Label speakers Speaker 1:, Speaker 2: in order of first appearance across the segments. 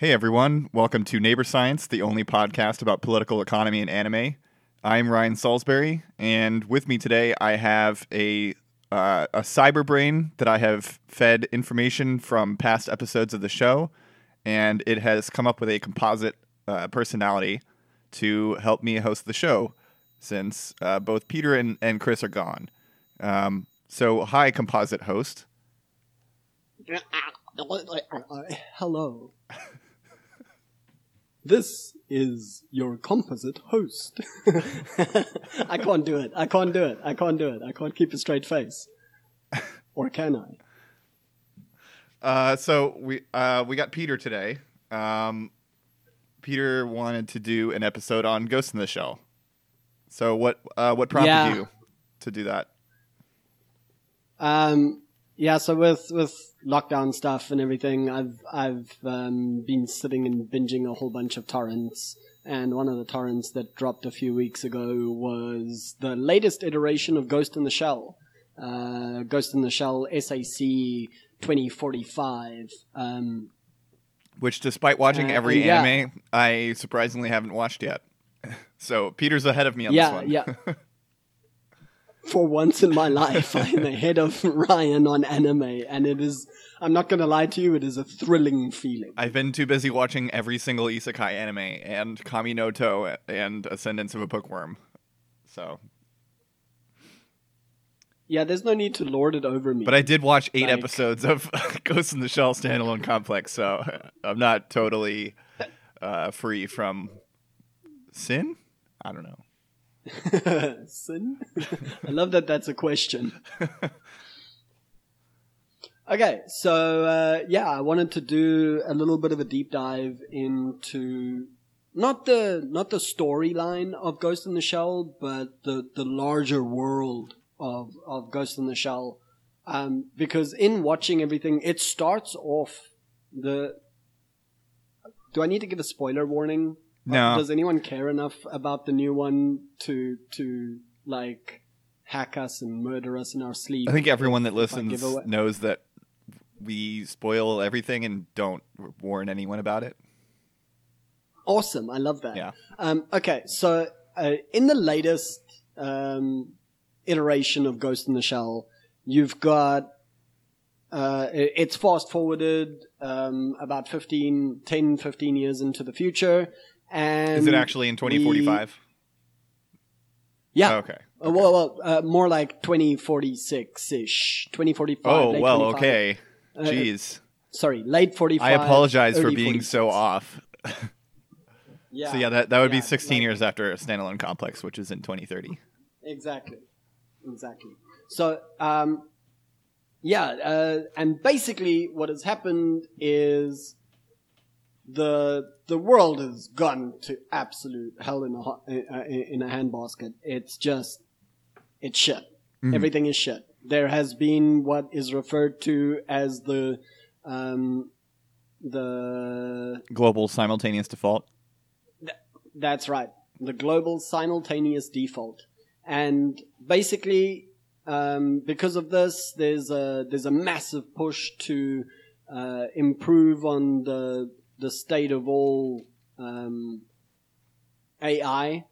Speaker 1: Hey everyone, welcome to Neighbor Science, the only podcast about political economy and anime. I'm Ryan Salisbury, and with me today I have a uh, a cyber brain that I have fed information from past episodes of the show, and it has come up with a composite uh, personality to help me host the show since uh, both Peter and, and Chris are gone. Um, so, hi, composite host.
Speaker 2: Hello. This is your composite host. I can't do it. I can't do it. I can't do it. I can't keep a straight face. Or can I?
Speaker 1: Uh, so we uh, we got Peter today. Um, Peter wanted to do an episode on Ghost in the Shell. So what uh, what prompted
Speaker 2: Yeah.
Speaker 1: you to do that?
Speaker 2: Um, yeah, so with with lockdown stuff and everything, I've I've um, been sitting and binging a whole bunch of torrents, and one of the torrents that dropped a few weeks ago was the latest iteration of Ghost in the Shell, uh, Ghost in the Shell SAC twenty forty five. Um,
Speaker 1: Which, despite watching
Speaker 2: Uh,
Speaker 1: every
Speaker 2: yeah.
Speaker 1: anime, I surprisingly haven't watched yet. So Peter's ahead of me on
Speaker 2: yeah,
Speaker 1: this one.
Speaker 2: yeah. For once in my life, I'm ahead of Ryan on anime, and it is. I'm not going to lie to you; it is a thrilling feeling.
Speaker 1: I've been too busy watching every single isekai anime and Kami no To and Ascendance of a Bookworm. So,
Speaker 2: Yeah, there's no need to lord it over me.
Speaker 1: but I did watch eight
Speaker 2: Like-
Speaker 1: episodes of Ghost in the Shell standalone complex, so I'm not totally uh, free from sin. I don't know.
Speaker 2: Sin? I love that that's a question. okay, so uh, yeah, I wanted to do a little bit of a deep dive into not the not the storyline of Ghost in the Shell, but the the larger world of of Ghost in the Shell. Um, because in watching everything, it starts off the. Do I need to give a spoiler warning?
Speaker 1: No.
Speaker 2: Does anyone care enough about the new one to to like hack us and murder us in our sleep?
Speaker 1: I think everyone that
Speaker 2: if I give
Speaker 1: listens knows that we spoil everything and don't warn anyone about it.
Speaker 2: Awesome, I love that.
Speaker 1: Yeah.
Speaker 2: Um, okay, so uh, in the latest um, iteration of Ghost in the Shell, you've got uh, it's fast forwarded um, about 15, 10, 15 years into the future. And
Speaker 1: Is it actually in 2045?
Speaker 2: Yeah.
Speaker 1: Oh, okay.
Speaker 2: Uh, well, well uh, more like 2046 ish. 2045.
Speaker 1: Oh, well,
Speaker 2: 25.
Speaker 1: okay.
Speaker 2: Uh,
Speaker 1: Jeez.
Speaker 2: Sorry, late 45.
Speaker 1: I apologize for being so off.
Speaker 2: Yeah.
Speaker 1: So, yeah, that, that would
Speaker 2: Yeah,
Speaker 1: be 16
Speaker 2: like-
Speaker 1: years after Standalone Complex, which is in 2030.
Speaker 2: Exactly. Exactly. So, um, yeah, uh, and basically what has happened is the the world has gone to absolute hell in a uh, in a handbasket. It's just it's shit.
Speaker 1: Mhm.
Speaker 2: Everything is shit. There has been what is referred to as the um, the
Speaker 1: Global simultaneous default.
Speaker 2: That's right. The global simultaneous default. And basically, um, because of this, there's a, there's a massive push to, uh, improve on the, the state of all, um, AI.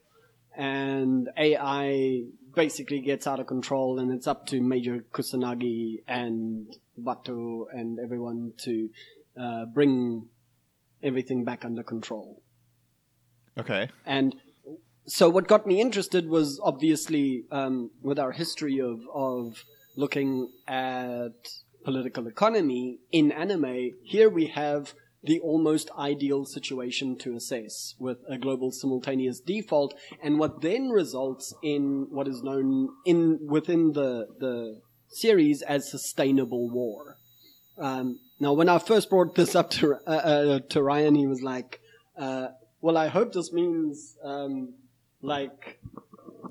Speaker 2: And AI basically gets out of control and it's up to Major Kusanagi and Batou and everyone to, uh, bring everything back under control.
Speaker 1: Okay.
Speaker 2: And so what got me interested was obviously um, with our history of, of looking at political economy in anime, here we have the almost ideal situation to assess with a global simultaneous default and what then results in what is known in within the the series as sustainable war. Um, now, when I first brought this up to uh, uh, to Ryan, he was like, uh, "Well, I hope this means um, like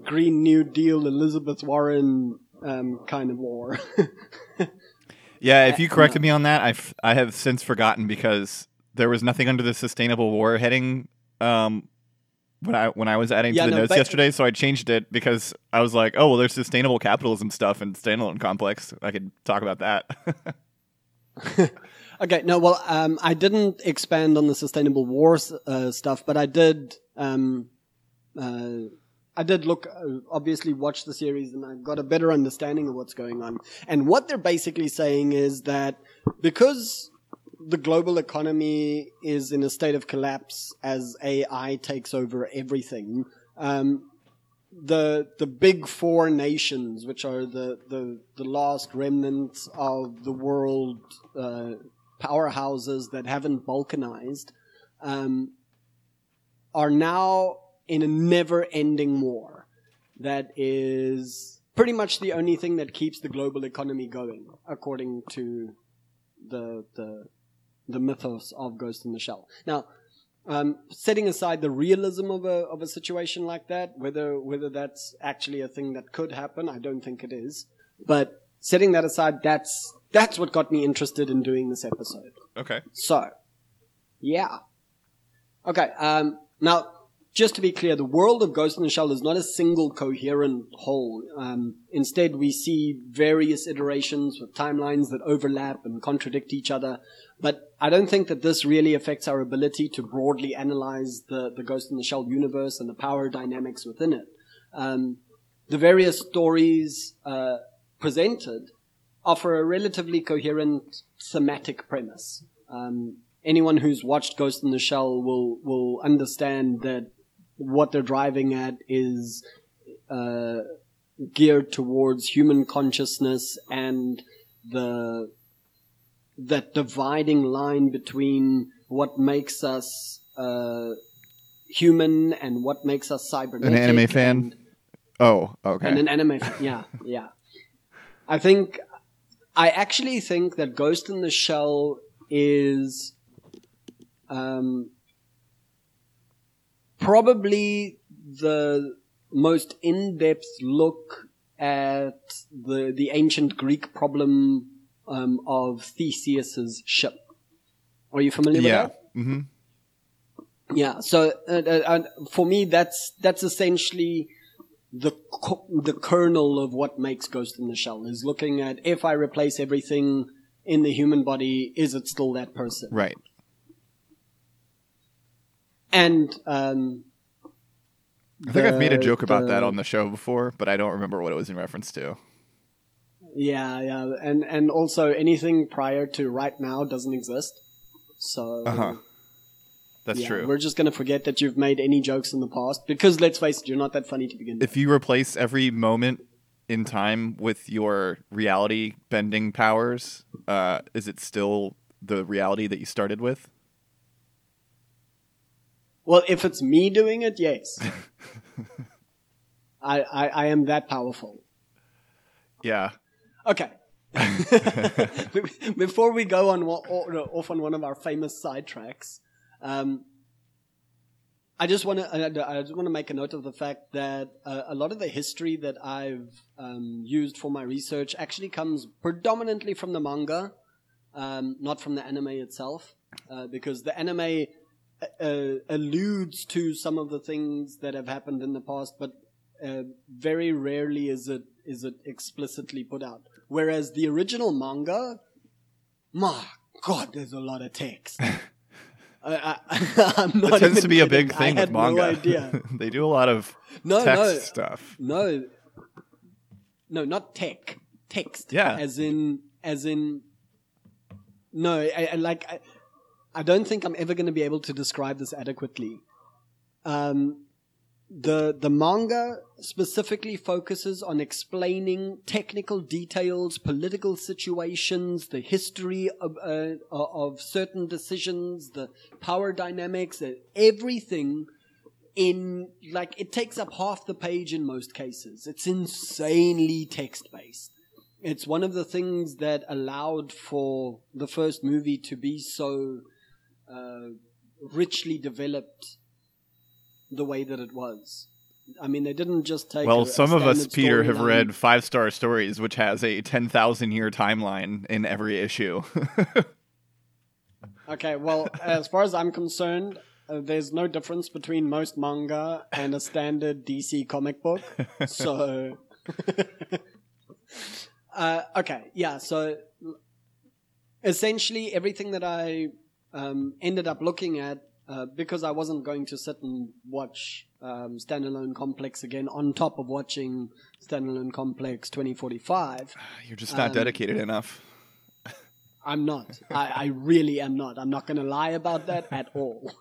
Speaker 2: Green New Deal, Elizabeth Warren um, kind of war."
Speaker 1: Yeah, if you corrected me on that, I've I have since forgotten because there was nothing under the sustainable war heading um, when I when I was adding
Speaker 2: Yeah,
Speaker 1: to the
Speaker 2: no,
Speaker 1: notes
Speaker 2: but-
Speaker 1: yesterday. So I changed it because I was like, oh well, there's sustainable capitalism stuff and standalone complex. I could talk about that.
Speaker 2: Okay, no, well, um, I didn't expand on the sustainable wars uh, stuff, but I did. Um, uh, I did look, uh, obviously, watch the series, and I got a better understanding of what's going on. And what they're basically saying is that because the global economy is in a state of collapse as AI takes over everything, um, the the big four nations, which are the the, the last remnants of the world uh, powerhouses that haven't balkanized, um, are now in a never-ending war. That is pretty much the only thing that keeps the global economy going, according to the the the mythos of Ghost in the Shell. Now, um, setting aside the realism of a of a situation like that, whether whether that's actually a thing that could happen, I don't think it is. But setting that aside, that's that's what got me interested in doing this episode.
Speaker 1: Okay.
Speaker 2: So, yeah. Okay. Um, now, just to be clear, the world of Ghost in the Shell is not a single coherent whole. Um, instead, we see various iterations with timelines that overlap and contradict each other. But I don't think that this really affects our ability to broadly analyze the, the Ghost in the Shell universe and the power dynamics within it. Um, the various stories uh, presented offer a relatively coherent thematic premise. Um, anyone who's watched Ghost in the Shell will will understand that what they're driving at is uh, geared towards human consciousness and the that dividing line between what makes us uh, human and what makes us cybernetic.
Speaker 1: An anime fan?
Speaker 2: and-
Speaker 1: Oh, okay.
Speaker 2: and an anime fan. Yeah, yeah. I think, I actually think that Ghost in the Shell is, um, probably the most in-depth look at the the ancient Greek problem um, of Theseus's ship. Are you familiar
Speaker 1: yeah.
Speaker 2: with that?
Speaker 1: hmm
Speaker 2: Yeah. So uh, uh, uh, for me, that's that's essentially the co- the kernel of what makes Ghost in the Shell is looking at if I replace everything in the human body, is it still that person?
Speaker 1: Right.
Speaker 2: And um,
Speaker 1: I think I've made a
Speaker 2: the-
Speaker 1: joke about that on the show before, but I don't remember what it was in reference to.
Speaker 2: yeah, yeah, and and also anything prior to right now doesn't exist. So
Speaker 1: Uh-huh. That's
Speaker 2: yeah,
Speaker 1: true.
Speaker 2: We're just gonna forget that you've made any jokes in the past because let's face it, you're not that funny to begin with.
Speaker 1: If you replace every moment in time with your reality bending powers, uh, is it still the reality that you started with?
Speaker 2: Well, if it's me doing it, yes. I, I, I am that powerful.
Speaker 1: Yeah.
Speaker 2: Okay. Before we go on off on one of our famous sidetracks, um, I just want to I, just want to make a note of the fact that uh, a lot of the history that I've um, used for my research actually comes predominantly from the manga, um, not from the anime itself, uh, because the anime uh, alludes to some of the things that have happened in the past, but uh, very rarely is it is it explicitly put out. Whereas the original manga, my God, there's a lot of text. I, I, I'm not
Speaker 1: It tends to be a big thing
Speaker 2: I
Speaker 1: with manga.
Speaker 2: No idea.
Speaker 1: they do a lot of
Speaker 2: No,
Speaker 1: text
Speaker 2: no.
Speaker 1: stuff.
Speaker 2: No, no, not tech. Text.
Speaker 1: Yeah.
Speaker 2: As in, as in. No, I, I like. I, I don't think I'm ever going to be able to describe this adequately. Um, the the manga specifically focuses on explaining technical details, political situations, the history of uh, of certain decisions, the power dynamics, everything in like it takes up half the page in most cases. It's insanely text based. It's one of the things that allowed for the first movie to be so uh, richly developed the way that it was. I mean, they didn't just take.
Speaker 1: Well,
Speaker 2: a- a
Speaker 1: some of us, Peter, have
Speaker 2: storyline.
Speaker 1: read Five Star Stories, which has a 10,000 year timeline in every issue.
Speaker 2: Okay, well, as far as I'm concerned, uh, there's no difference between most manga and a standard DC comic book. So, uh, okay, yeah. So, essentially everything that I um, ended up looking at uh, because I wasn't going to sit and watch um, Standalone Complex again on top of watching Standalone Complex 2045.
Speaker 1: You're just not
Speaker 2: Um,
Speaker 1: dedicated enough.
Speaker 2: I'm not. I, I really am not. I'm not going to lie about that at all.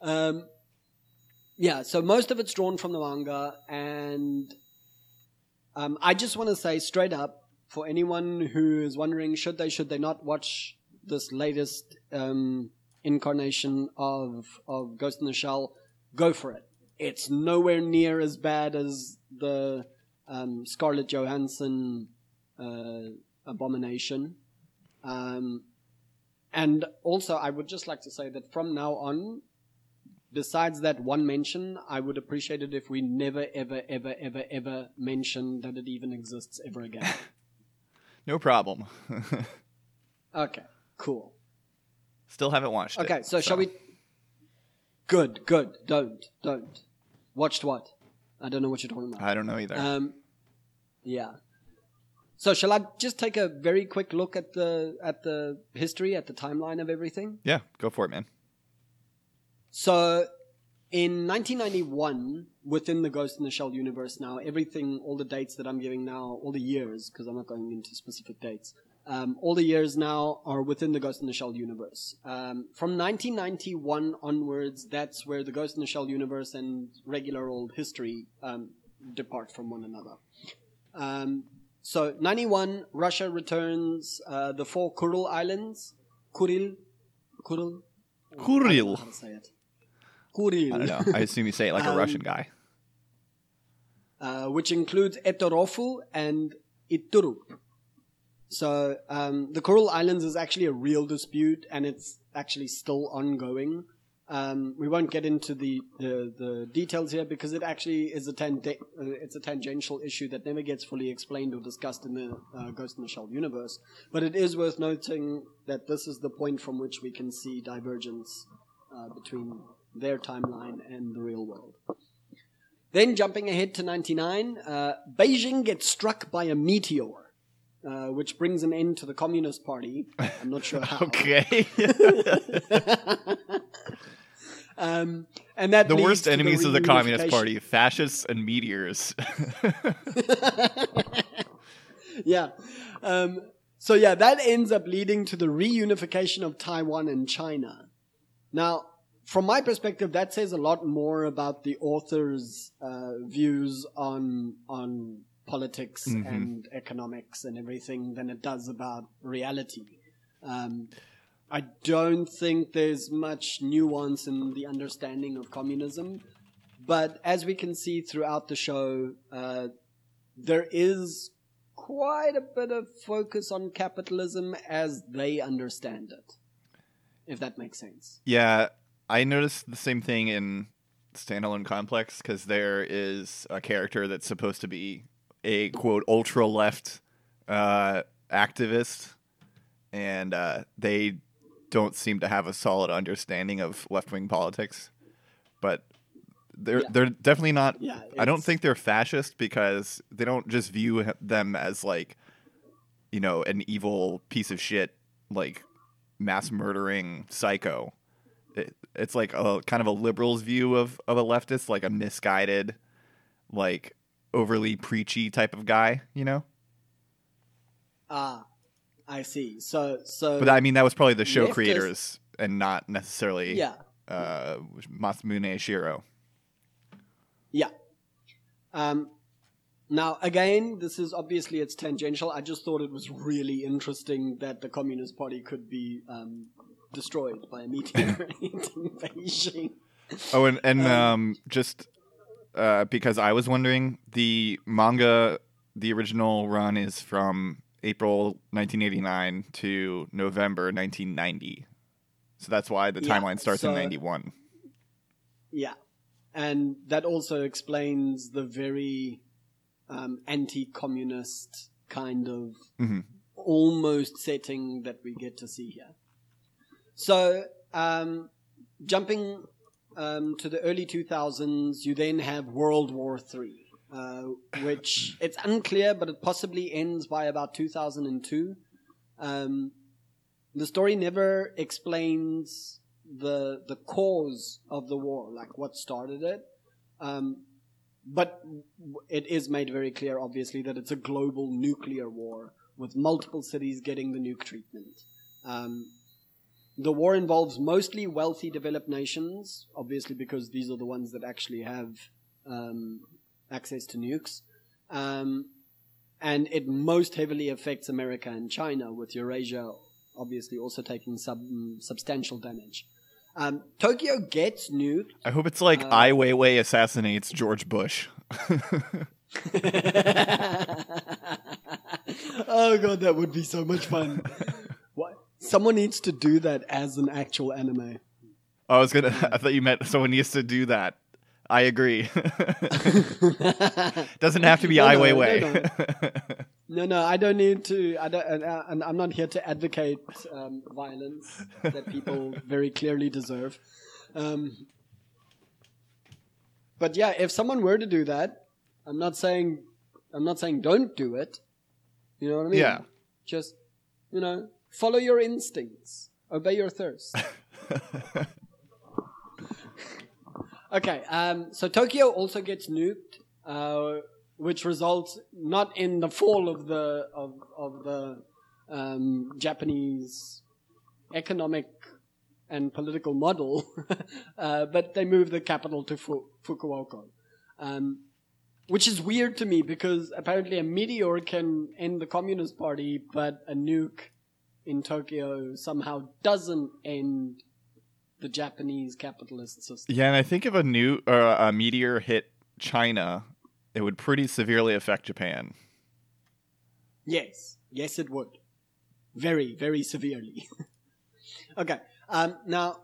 Speaker 2: Um, yeah, so most of it's drawn from the manga, and um, I just want to say straight up for anyone who is wondering should they, should they not watch this latest um, incarnation of of Ghost in the Shell, go for it. It's nowhere near as bad as the um, Scarlett Johansson uh, abomination. Um, and also, I would just like to say that from now on, besides that one mention, I would appreciate it if we never, ever, ever, ever, ever mention that it even exists ever again.
Speaker 1: No problem.
Speaker 2: okay, cool.
Speaker 1: Still haven't watched it.
Speaker 2: Okay, so, shall we? Good, good. Don't, don't. Watched what? I don't know what you're talking about.
Speaker 1: I don't know either.
Speaker 2: Um, yeah. So shall I just take a very quick look at the at the history, at the timeline of everything?
Speaker 1: yeah, go for it, man.
Speaker 2: So, in 1991, within the Ghost in the Shell universe, now everything, all the dates that I'm giving now, all the years, because I'm not going into specific dates, um, all the years now are within the Ghost in the Shell universe. Um, from 1991 onwards, that's where the Ghost in the Shell universe and regular old history um, depart from one another. Um, so, 91, Russia returns uh, the four Kuril Islands. Kuril? Kuril? I don't know
Speaker 1: Kuril.
Speaker 2: How to say it. Kuril.
Speaker 1: I don't know. I assume you say it like a
Speaker 2: Um,
Speaker 1: Russian guy.
Speaker 2: uh, which includes Etorofu and Iturup. So um, the Kuril Islands is actually a real dispute, and it's actually still ongoing. Um, we won't get into the, the, the details here because it actually is a tang- uh, it's a tangential issue that never gets fully explained or discussed in the uh, Ghost in the Shell universe. But it is worth noting that this is the point from which we can see divergence uh, between their timeline and the real world. Then jumping ahead to 99, uh, Beijing gets struck by a meteor, uh, which brings an end to the Communist Party. I'm not sure how.
Speaker 1: Okay.
Speaker 2: Um, and that
Speaker 1: the worst enemies of the Communist Party fascists and meteors.
Speaker 2: yeah. Um, so yeah, that ends up leading to the reunification of Taiwan and China. Now, from my perspective, that says a lot more about the author's uh, views on on politics
Speaker 1: Mhm.
Speaker 2: and economics and everything than it does about reality. Um, I don't think there's much nuance in the understanding of communism, but as we can see throughout the show, uh, there is quite a bit of focus on capitalism as they understand it. If that makes sense.
Speaker 1: yeah, I noticed the same thing in Standalone Complex because there is a character that's supposed to be a quote ultra left uh, activist, and uh, they don't seem to have a solid understanding of left wing politics. But they're
Speaker 2: Yeah.
Speaker 1: they're definitely not
Speaker 2: Yeah,
Speaker 1: I don't think they're fascist because they don't just view them as like, you know, an evil piece of shit, like mass murdering psycho. It, it's like a kind of a liberal's view of, of a leftist, like a misguided, like overly preachy type of guy, you know?
Speaker 2: Ah, I see. So, so
Speaker 1: But I mean, that was probably the show creators and not necessarily
Speaker 2: yeah,
Speaker 1: uh, Masamune Shirow.
Speaker 2: yeah. Um, now, again, this is obviously it's tangential. I just thought it was really interesting that the Communist Party could be um, destroyed by a meteor in Beijing.
Speaker 1: Oh, and and
Speaker 2: Um,
Speaker 1: um, just uh, because I was wondering, the manga, the original run is from April 1989 to November 1990, so that's why the
Speaker 2: Yeah,
Speaker 1: timeline starts in 91.
Speaker 2: Yeah, and that also explains the very um, anti-communist kind of
Speaker 1: Mhm.
Speaker 2: almost setting that we get to see here. So, um, jumping um, to the early 2000s, you then have World War III, uh, which it's unclear, but it possibly ends by about 2002. Um, the story never explains the the cause of the war, like what started it. Um, but it is made very clear, obviously, that it's a global nuclear war with multiple cities getting the nuke treatment. Um, the war involves mostly wealthy developed nations, obviously because these are the ones that actually have um, access to nukes. Um, and it most heavily affects America and China, with Eurasia obviously also taking sub, substantial damage. Um, Tokyo gets nuked.
Speaker 1: I hope it's like
Speaker 2: Uh,
Speaker 1: Ai Weiwei assassinates George Bush.
Speaker 2: oh god, that would be so much fun. Someone needs to do that as an actual anime.
Speaker 1: I was gonna. I thought you meant someone needs to do that. I agree. Doesn't have to be
Speaker 2: No,
Speaker 1: Ai
Speaker 2: no, no,
Speaker 1: Weiwei.
Speaker 2: No, no, I don't need to. I don't, and, and I'm not here to advocate um, violence that people very clearly deserve. Um, but yeah, if someone were to do that, I'm not saying I'm not saying don't do it. You know what I mean?
Speaker 1: Yeah.
Speaker 2: Just you know, follow your instincts, obey your thirst. okay, um, so Tokyo also gets nuked, uh, which results not in the fall of the of of the um, Japanese economic and political model, uh, but they move the capital to Fu- Fukuoka. Um, which is weird to me because apparently a meteor can end the Communist Party, but a nuke in Tokyo somehow doesn't end the Japanese capitalist system.
Speaker 1: yeah, and I think if a new or a meteor hit China, it would pretty severely affect Japan.
Speaker 2: Yes, yes, it would. Very, very severely. okay, um, now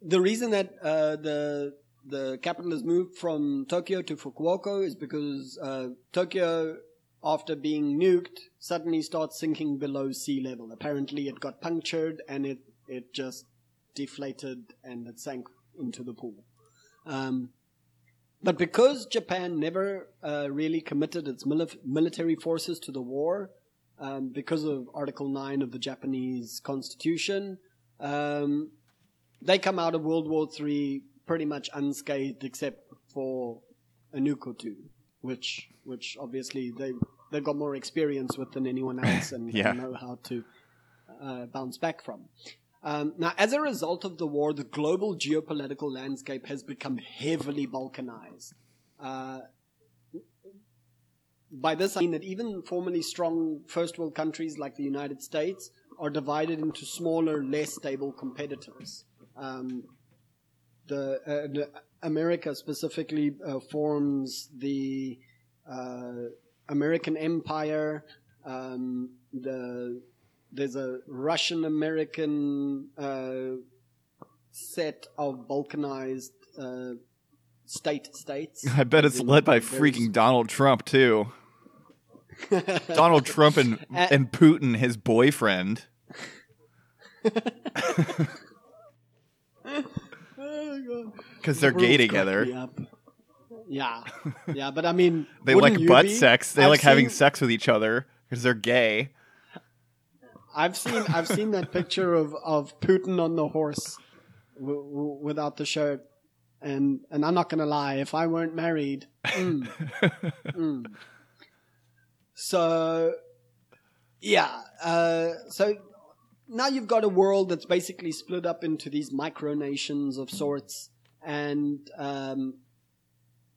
Speaker 2: the reason that uh, the the capital is moved from Tokyo to Fukuoka is because uh, Tokyo, after being nuked, suddenly starts sinking below sea level. Apparently, it got punctured and it it just deflated and it sank into the pool. Um, but because Japan never uh, really committed its mili- military forces to the war, um, because of Article 9 of the Japanese Constitution, um, they come out of World War III pretty much unscathed except for a nuke or two, which, which obviously they, they've got more experience with than anyone else and,
Speaker 1: Yeah.
Speaker 2: and know how to uh, bounce back from. Um, now, as a result of the war, the global geopolitical landscape has become heavily balkanized. Uh, by this, I mean that even formerly strong first world countries like the United States are divided into smaller, less stable competitors. Um, the, uh, America specifically uh, forms the uh, American Empire. Um, the there's a Russian American uh, set of balkanized uh, state states.
Speaker 1: I bet it's led by freaking Donald Trump too. Donald Trump and
Speaker 2: Uh,
Speaker 1: and Putin, his boyfriend. Because they're gay together.
Speaker 2: Yeah, yeah, but I mean,
Speaker 1: They like butt
Speaker 2: be?
Speaker 1: sex. They
Speaker 2: I've
Speaker 1: like having sex with each other because they're gay.
Speaker 2: I've seen I've seen that picture of, of Putin on the horse w- w- without the shirt, and and I'm not gonna lie, if I weren't married, mm, mm. so yeah, uh, so now you've got a world that's basically split up into these micronations of sorts, and um,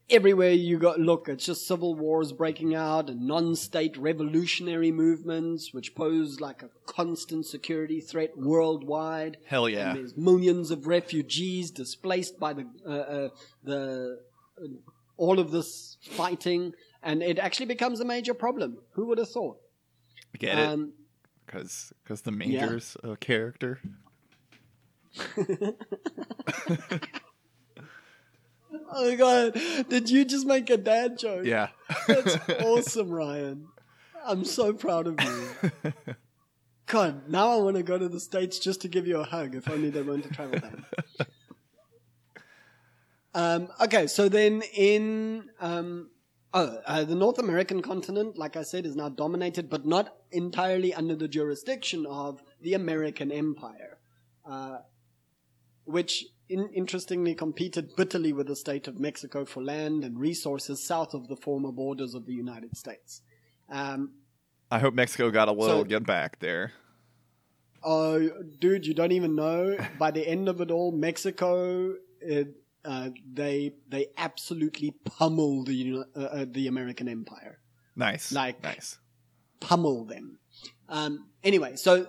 Speaker 2: everywhere you go look, it's just civil wars breaking out and non-state revolutionary movements, which pose like a constant security threat worldwide.
Speaker 1: Hell yeah.
Speaker 2: And there's millions of refugees displaced by the uh, uh, the uh, all of this fighting, and it actually becomes a major problem. Who would have thought?
Speaker 1: Get it?
Speaker 2: Um,
Speaker 1: Because because the major's a character.
Speaker 2: oh my god! Did you just make a dad joke?
Speaker 1: Yeah.
Speaker 2: That's awesome, Ryan. I'm so proud of you. God, now I want to go to the States just to give you a hug, if only they weren't a travel ban. Um, okay, so then in. Um, Oh, uh, the North American continent, like I said, is now dominated, but not entirely under the jurisdiction of the American Empire, uh, which in- interestingly competed bitterly with the state of Mexico for land and resources south of the former borders of the United States. Um,
Speaker 1: I hope Mexico got a little
Speaker 2: So-
Speaker 1: get back there.
Speaker 2: Oh, dude, you don't even know. By the end of it all, Mexico, it, uh, they they absolutely pummel the uh, uh, the American Empire,
Speaker 1: Nice.
Speaker 2: Like-
Speaker 1: nice.
Speaker 2: pummel them. Um, anyway, so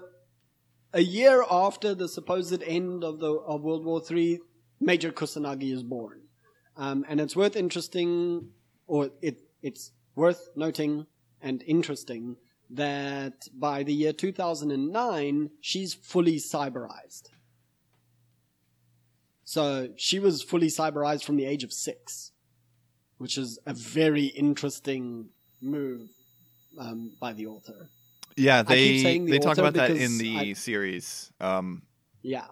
Speaker 2: a year after the supposed end of the of World War Three, Major Kusanagi is born, um, and it's worth interesting, or it it's worth noting and interesting that by the year 2009, she's fully cyberized. So she was fully cyberized from the age of six, which is a very interesting move um, by the author.
Speaker 1: Yeah, they
Speaker 2: the
Speaker 1: they talk about that in the
Speaker 2: I-
Speaker 1: series um,
Speaker 2: Yeah,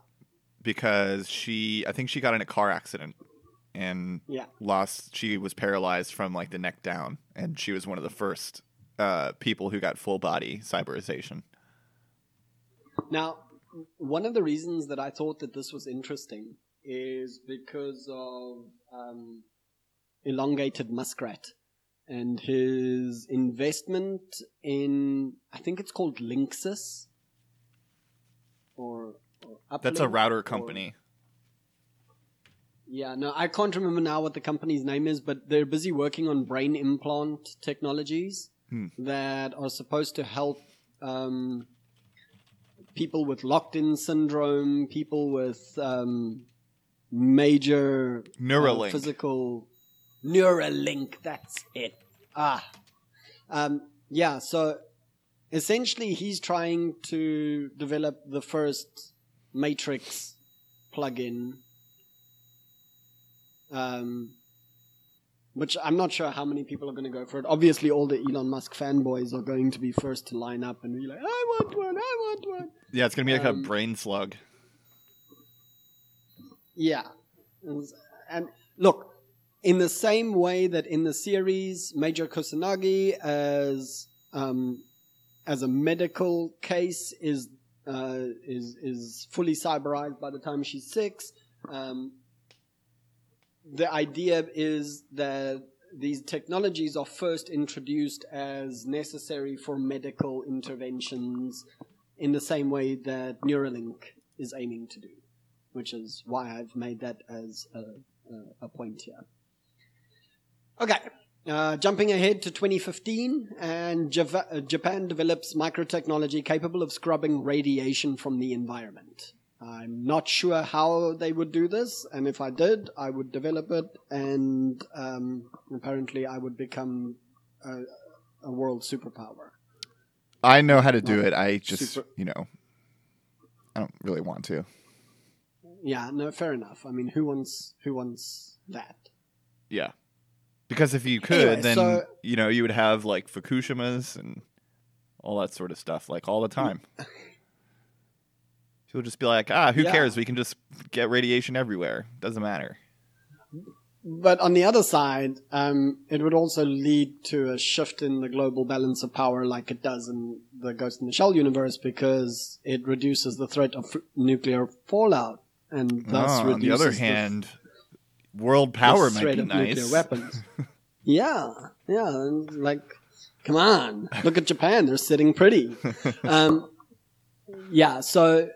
Speaker 1: because she, I think she got in a car accident and
Speaker 2: yeah,
Speaker 1: lost. She was paralyzed from like the neck down, and she was one of the first uh, people who got full body cyberization.
Speaker 2: Now, one of the reasons that I thought that this was interesting is because of um, elongated muskrat and his investment in, I think it's called Linksys. Or, or
Speaker 1: That's a router
Speaker 2: or-
Speaker 1: company.
Speaker 2: Yeah, no, I can't remember now what the company's name is, but they're busy working on brain implant technologies
Speaker 1: Hmm.
Speaker 2: that are supposed to help um, people with locked-in syndrome, people with um, major uh, physical Neuralink. That's it. Ah, um, yeah. So essentially, he's trying to develop the first Matrix plugin um, which I'm not sure how many people are going to go for it. Obviously, all the Elon Musk fanboys are going to be first to line up and be like, "I want one! I want one!"
Speaker 1: Yeah, it's gonna be like
Speaker 2: Um,
Speaker 1: a brain slug.
Speaker 2: Yeah, and look, in the same way that in the series, Major Kusanagi as um, as a medical case is uh, is is fully cyberized by the time she's six. Um, the idea is that these technologies are first introduced as necessary for medical interventions in the same way that Neuralink is aiming to do, which is why I've made that as a, a, a point here. Okay, uh, jumping ahead to 2015, and Java- uh, Japan develops microtechnology capable of scrubbing radiation from the environment. I'm not sure how they would do this, and if I did, I would develop it, and um, apparently I would become a, a world superpower.
Speaker 1: I know how to do it. I just,
Speaker 2: Super-
Speaker 1: you know, I don't really want to.
Speaker 2: Yeah, no, fair enough. I mean, who wants who wants that?
Speaker 1: Yeah, because if you could,
Speaker 2: Anyway,
Speaker 1: then
Speaker 2: so-
Speaker 1: you know you would have like Fukushimas and all that sort of stuff, like all the time. She'll just be like, ah, who
Speaker 2: Yeah.
Speaker 1: cares? We can just get radiation everywhere. Doesn't matter.
Speaker 2: But on the other side, um, it would also lead to a shift in the global balance of power, like it does in the Ghost in the Shell universe, because it reduces the threat of f- nuclear fallout, and thus
Speaker 1: Ah, on the other
Speaker 2: the
Speaker 1: hand, world
Speaker 2: the
Speaker 1: power might be
Speaker 2: of
Speaker 1: nice.
Speaker 2: nuclear weapons. yeah, yeah, and like, come on, look at Japan; they're sitting pretty. Um, yeah, so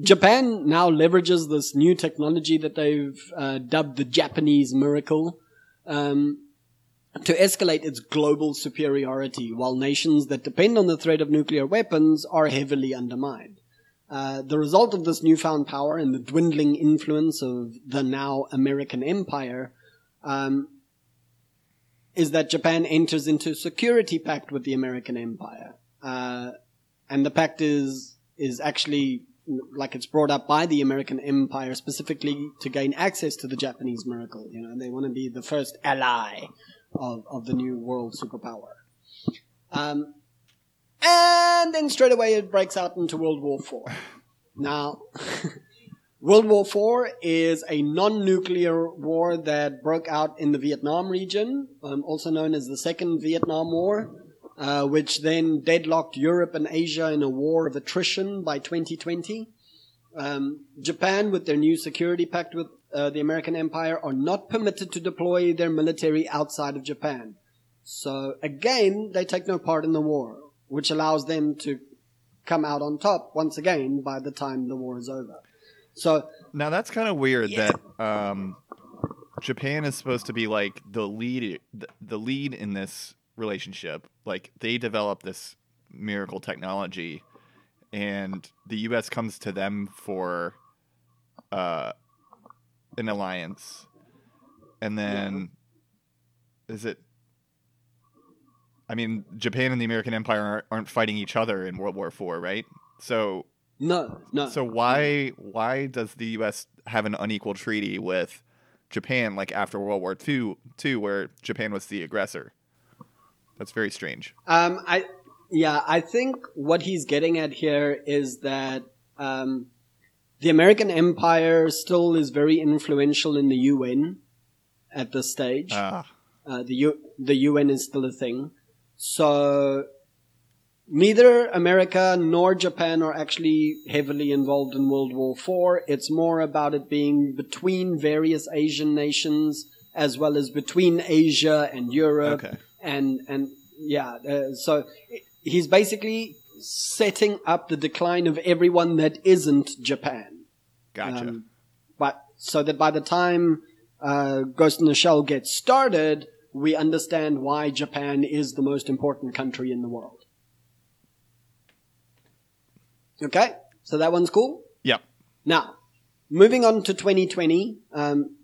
Speaker 2: Japan now leverages this new technology that they've uh, dubbed the Japanese miracle um, to escalate its global superiority, while nations that depend on the threat of nuclear weapons are heavily undermined. Uh, the result of this newfound power and the dwindling influence of the now American empire um, is that Japan enters into a security pact with the American empire, uh, and the pact is is actually like it's brought up by the American empire specifically to gain access to the Japanese miracle. You know, they want to be the first ally of of the new world superpower. Um, and then straight away it breaks out into World War Four. Now, World War IV is a non-nuclear war that broke out in the Vietnam region, um, also known as the Second Vietnam War, uh, which then deadlocked Europe and Asia in a war of attrition by 2020. Um, Japan, with their new security pact with uh, the American Empire, are not permitted to deploy their military outside of Japan. So again, they take no part in the war, which allows them to come out on top once again by the time the war is over. So
Speaker 1: now that's kind of weird yeah. that um, Japan is supposed to be like the lead, the, the lead in this relationship. Like they develop this miracle technology, and the U.S. comes to them for uh, an alliance, and then yeah. is it? I mean, Japan and the American Empire aren't fighting each other in World War IV, right? So
Speaker 2: no, no.
Speaker 1: So why why does the U.S. have an unequal treaty with Japan, like after World War II, two, where Japan was the aggressor? That's very strange.
Speaker 2: Um, I yeah, I think what he's getting at here is that um, the American Empire still is very influential in the UN at this stage. Ah. Uh, the U- the UN is still a thing, so Neither America nor Japan are actually heavily involved in World War IV. It's more about it being between various Asian nations as well as between Asia and Europe. Okay. And, and yeah, uh, so he's basically setting up the decline of everyone that isn't Japan.
Speaker 1: Gotcha. Um,
Speaker 2: but so that by the time uh, Ghost in the Shell gets started, we understand why Japan is the most important country in the world. Okay, so that one's cool.
Speaker 1: Yep.
Speaker 2: Now, moving on to 2020. Um,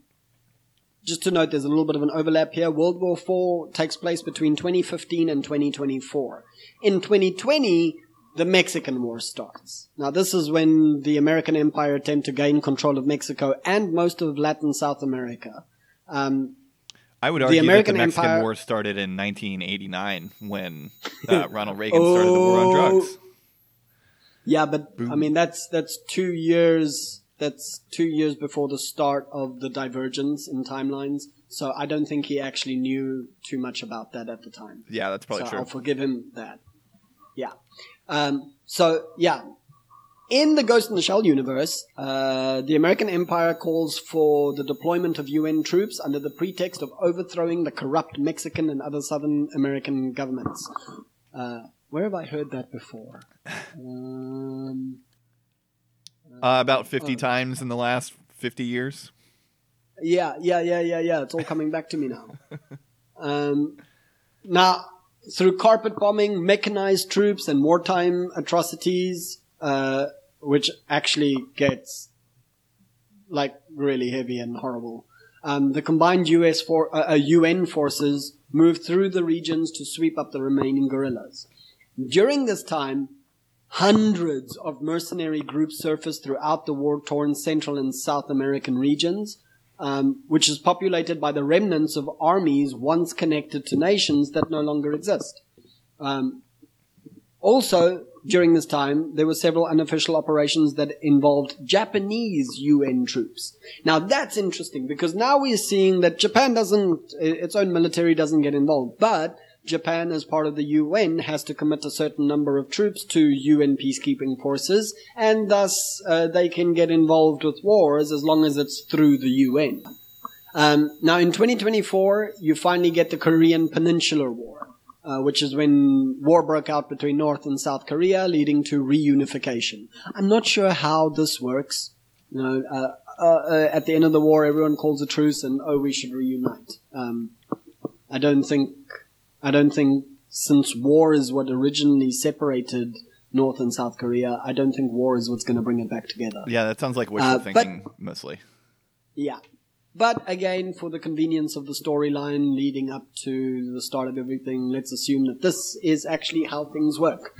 Speaker 2: just to note, there's a little bit of an overlap here. World War IV takes place between 2015 and 2024. In 2020, the Mexican War starts. Now, this is when the American Empire attempt to gain control of Mexico and most of Latin South America. Um,
Speaker 1: I would argue the American that the Mexican Empire... War started in 1989 when uh, Ronald Reagan oh, started the war on drugs.
Speaker 2: Yeah, but Boom. I mean that's that's two years. That's two years before the start of the divergence in timelines. So I don't think he actually knew too much about that at the time.
Speaker 1: Yeah, that's probably
Speaker 2: so
Speaker 1: true.
Speaker 2: I'll forgive him that. Yeah. Um, so yeah, in the Ghost in the Shell universe, uh, the American Empire calls for the deployment of UN troops under the pretext of overthrowing the corrupt Mexican and other Southern American governments. Uh, where have I heard that before? Um,
Speaker 1: uh, about 50 uh, times in the last 50 years.
Speaker 2: Yeah, yeah, yeah, yeah, yeah. It's all coming back to me now. um, now, through carpet bombing, mechanized troops, and wartime atrocities, uh, which actually gets like really heavy and horrible. Um, the combined US for, uh, UN uh, forces moved through the regions to sweep up the remaining guerrillas. During this time, hundreds of mercenary groups surfaced throughout the war-torn Central and South American regions, um, which is populated by the remnants of armies once connected to nations that no longer exist. Um, also, during this time, there were several unofficial operations that involved Japanese UN troops. Now that's interesting because now we're seeing that Japan doesn't, its own military doesn't get involved, but Japan, as part of the UN, has to commit a certain number of troops to UN peacekeeping forces, and thus uh, they can get involved with wars as long as it's through the UN. Um, now, in 2024, you finally get the Korean Peninsular War, uh, which is when war broke out between North and South Korea, leading to reunification. I'm not sure how this works. You know, uh, uh, uh at the end of the war, everyone calls a truce, and oh, we should reunite. Um, I don't think I don't think since war is what originally separated North and South Korea, I don't think war is what's going to bring it back together.
Speaker 1: Yeah, that sounds like wishful uh, thinking but, mostly.
Speaker 2: Yeah. But again, for the convenience of the storyline leading up to the start of everything, let's assume that this is actually how things work.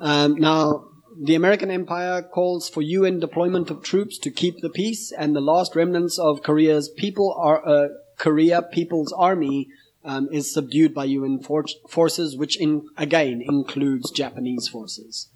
Speaker 2: Um, now, the American Empire calls for UN deployment of troops to keep the peace, and the last remnants of Korea's people are uh, Korea People's Army um, is subdued by UN for- forces, which in, again includes Japanese forces.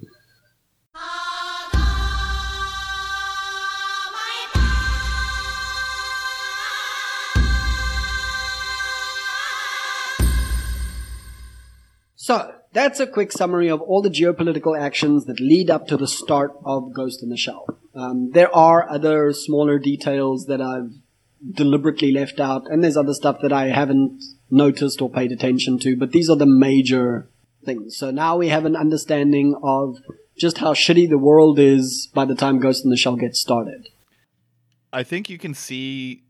Speaker 2: That's a quick summary of all the geopolitical actions that lead up to the start of Ghost in the Shell. Um, there are other smaller details that I've deliberately left out, and there's other stuff that I haven't noticed or paid attention to, but these are the major things. So now we have an understanding of just how shitty the world is by the time Ghost in the Shell gets started.
Speaker 1: I think you can see.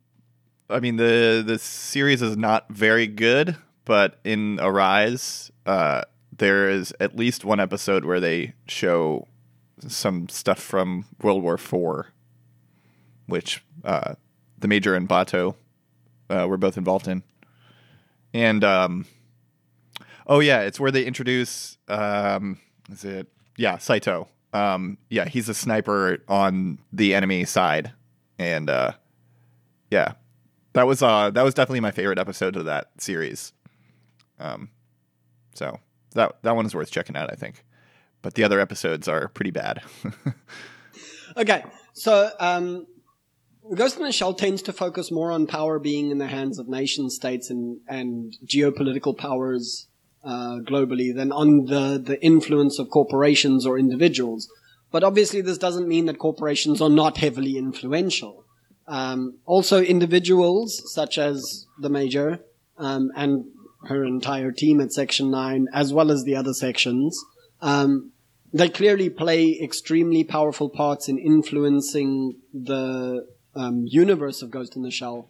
Speaker 1: I mean, the the series is not very good, but in Arise, uh, there is at least one episode where they show some stuff from World War Four, which uh, the Major and Batou uh, were both involved in, and um, oh yeah, it's where they introduce um, is it yeah Saito. Um, yeah, he's a sniper on the enemy side, and uh, yeah, that was uh, that was definitely my favorite episode of that series. Um, so that that one is worth checking out, I think. But the other episodes are pretty bad.
Speaker 2: okay, so um, Ghost in the Shell tends to focus more on power being in the hands of nation states and and geopolitical powers uh, globally than on the the influence of corporations or individuals. But obviously, this doesn't mean that corporations are not heavily influential. Um, also, individuals such as the major um, and her entire team at Section 9, as well as the other sections, um, they clearly play extremely powerful parts in influencing the um, universe of Ghost in the Shell.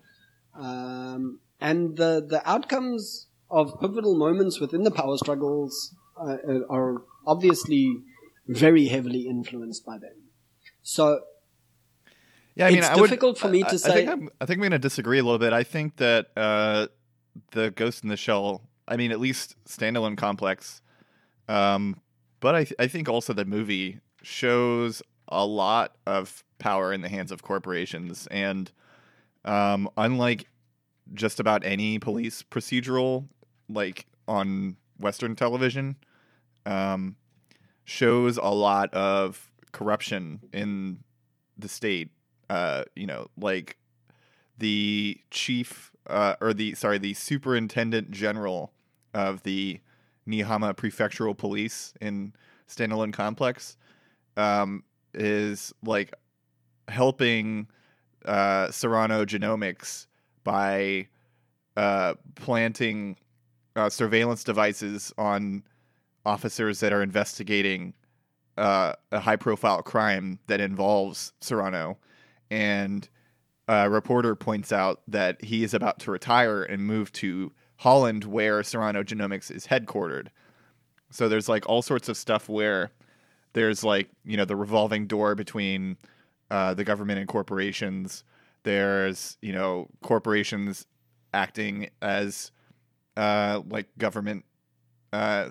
Speaker 2: Um, and the, the outcomes of pivotal moments within the power struggles uh, are obviously very heavily influenced by them. So
Speaker 1: yeah, I mean,
Speaker 2: it's
Speaker 1: I
Speaker 2: difficult
Speaker 1: would,
Speaker 2: for me
Speaker 1: I,
Speaker 2: to
Speaker 1: I
Speaker 2: say.
Speaker 1: think I'm, I think I'm going to disagree a little bit. I think that uh, the Ghost in the Shell, I mean, at least standalone complex, um, but I, th- I think also the movie shows a lot of power in the hands of corporations, and um, unlike just about any police procedural, like on Western television, um, shows a lot of corruption in the state. Uh, you know, like the chief uh, or the sorry, the superintendent general of the Niihama Prefectural Police in Standalone Complex um, is like helping uh, Serrano Genomics by uh, planting uh, surveillance devices on officers that are investigating uh, a high profile crime that involves Serrano. And a reporter points out that he is about to retire and move to Holland, where Serrano Genomics is headquartered. So there's like all sorts of stuff where there's like, you know, the revolving door between uh, the government and corporations. There's, you know, corporations acting as uh, like government uh,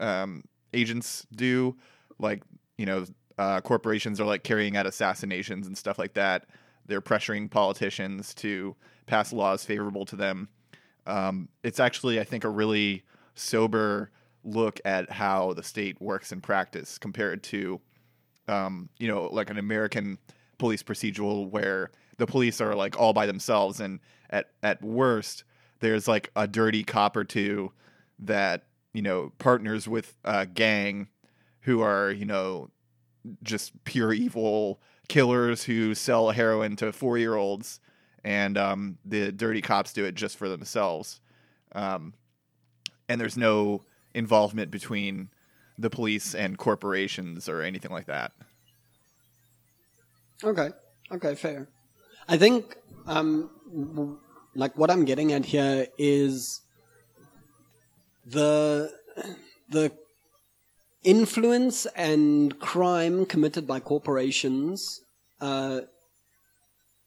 Speaker 1: um, agents do. Like, you know, uh, corporations are like carrying out assassinations and stuff like that. They're pressuring politicians to pass laws favorable to them. Um, it's actually, I think, a really sober look at how the state works in practice compared to, um, you know, like an American police procedural where the police are like all by themselves, and at at worst, there's like a dirty cop or two that you know partners with a gang who are you know just pure evil killers who sell heroin to four year olds, and um, the dirty cops do it just for themselves. Um, and there's no involvement between the police and corporations or anything like that.
Speaker 2: Okay. Okay, fair. I think, um, like what I'm getting at here is the the influence and crime committed by corporations uh,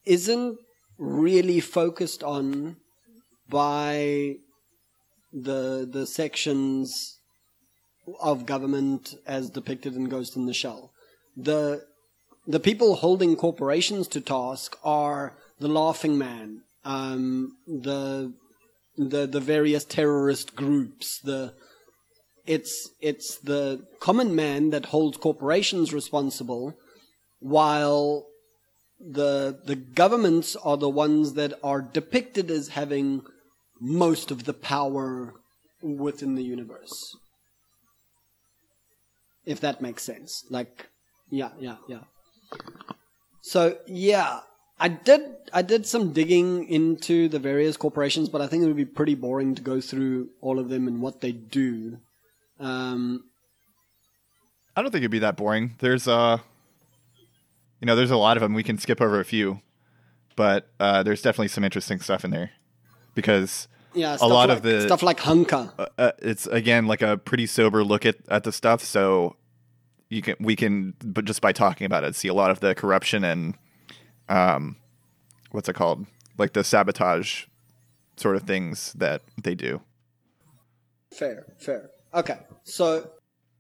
Speaker 2: isn't really focused on by the the sections of government as depicted in Ghost in the Shell. The the people holding corporations to task are the Laughing Man, um, the the the various terrorist groups, the it's it's the common man that holds corporations responsible, while the the governments are the ones that are depicted as having most of the power within the universe. if that makes sense. Like, yeah, yeah, yeah. So yeah, I did I did some digging into the various corporations, but I think it would be pretty boring to go through all of them and what they do. Um,
Speaker 1: I don't think it'd be that boring. There's uh you know, there's a lot of them. We can skip over a few, but uh, there's definitely some interesting stuff in there because
Speaker 2: yeah,
Speaker 1: a lot
Speaker 2: like,
Speaker 1: of the
Speaker 2: stuff like Hanka.
Speaker 1: Uh, uh, it's again like a pretty sober look at, at the stuff. So you can we can, but just by talking about it, see a lot of the corruption and um, what's it called, like the sabotage sort of things that they do.
Speaker 2: Fair, fair. Okay, so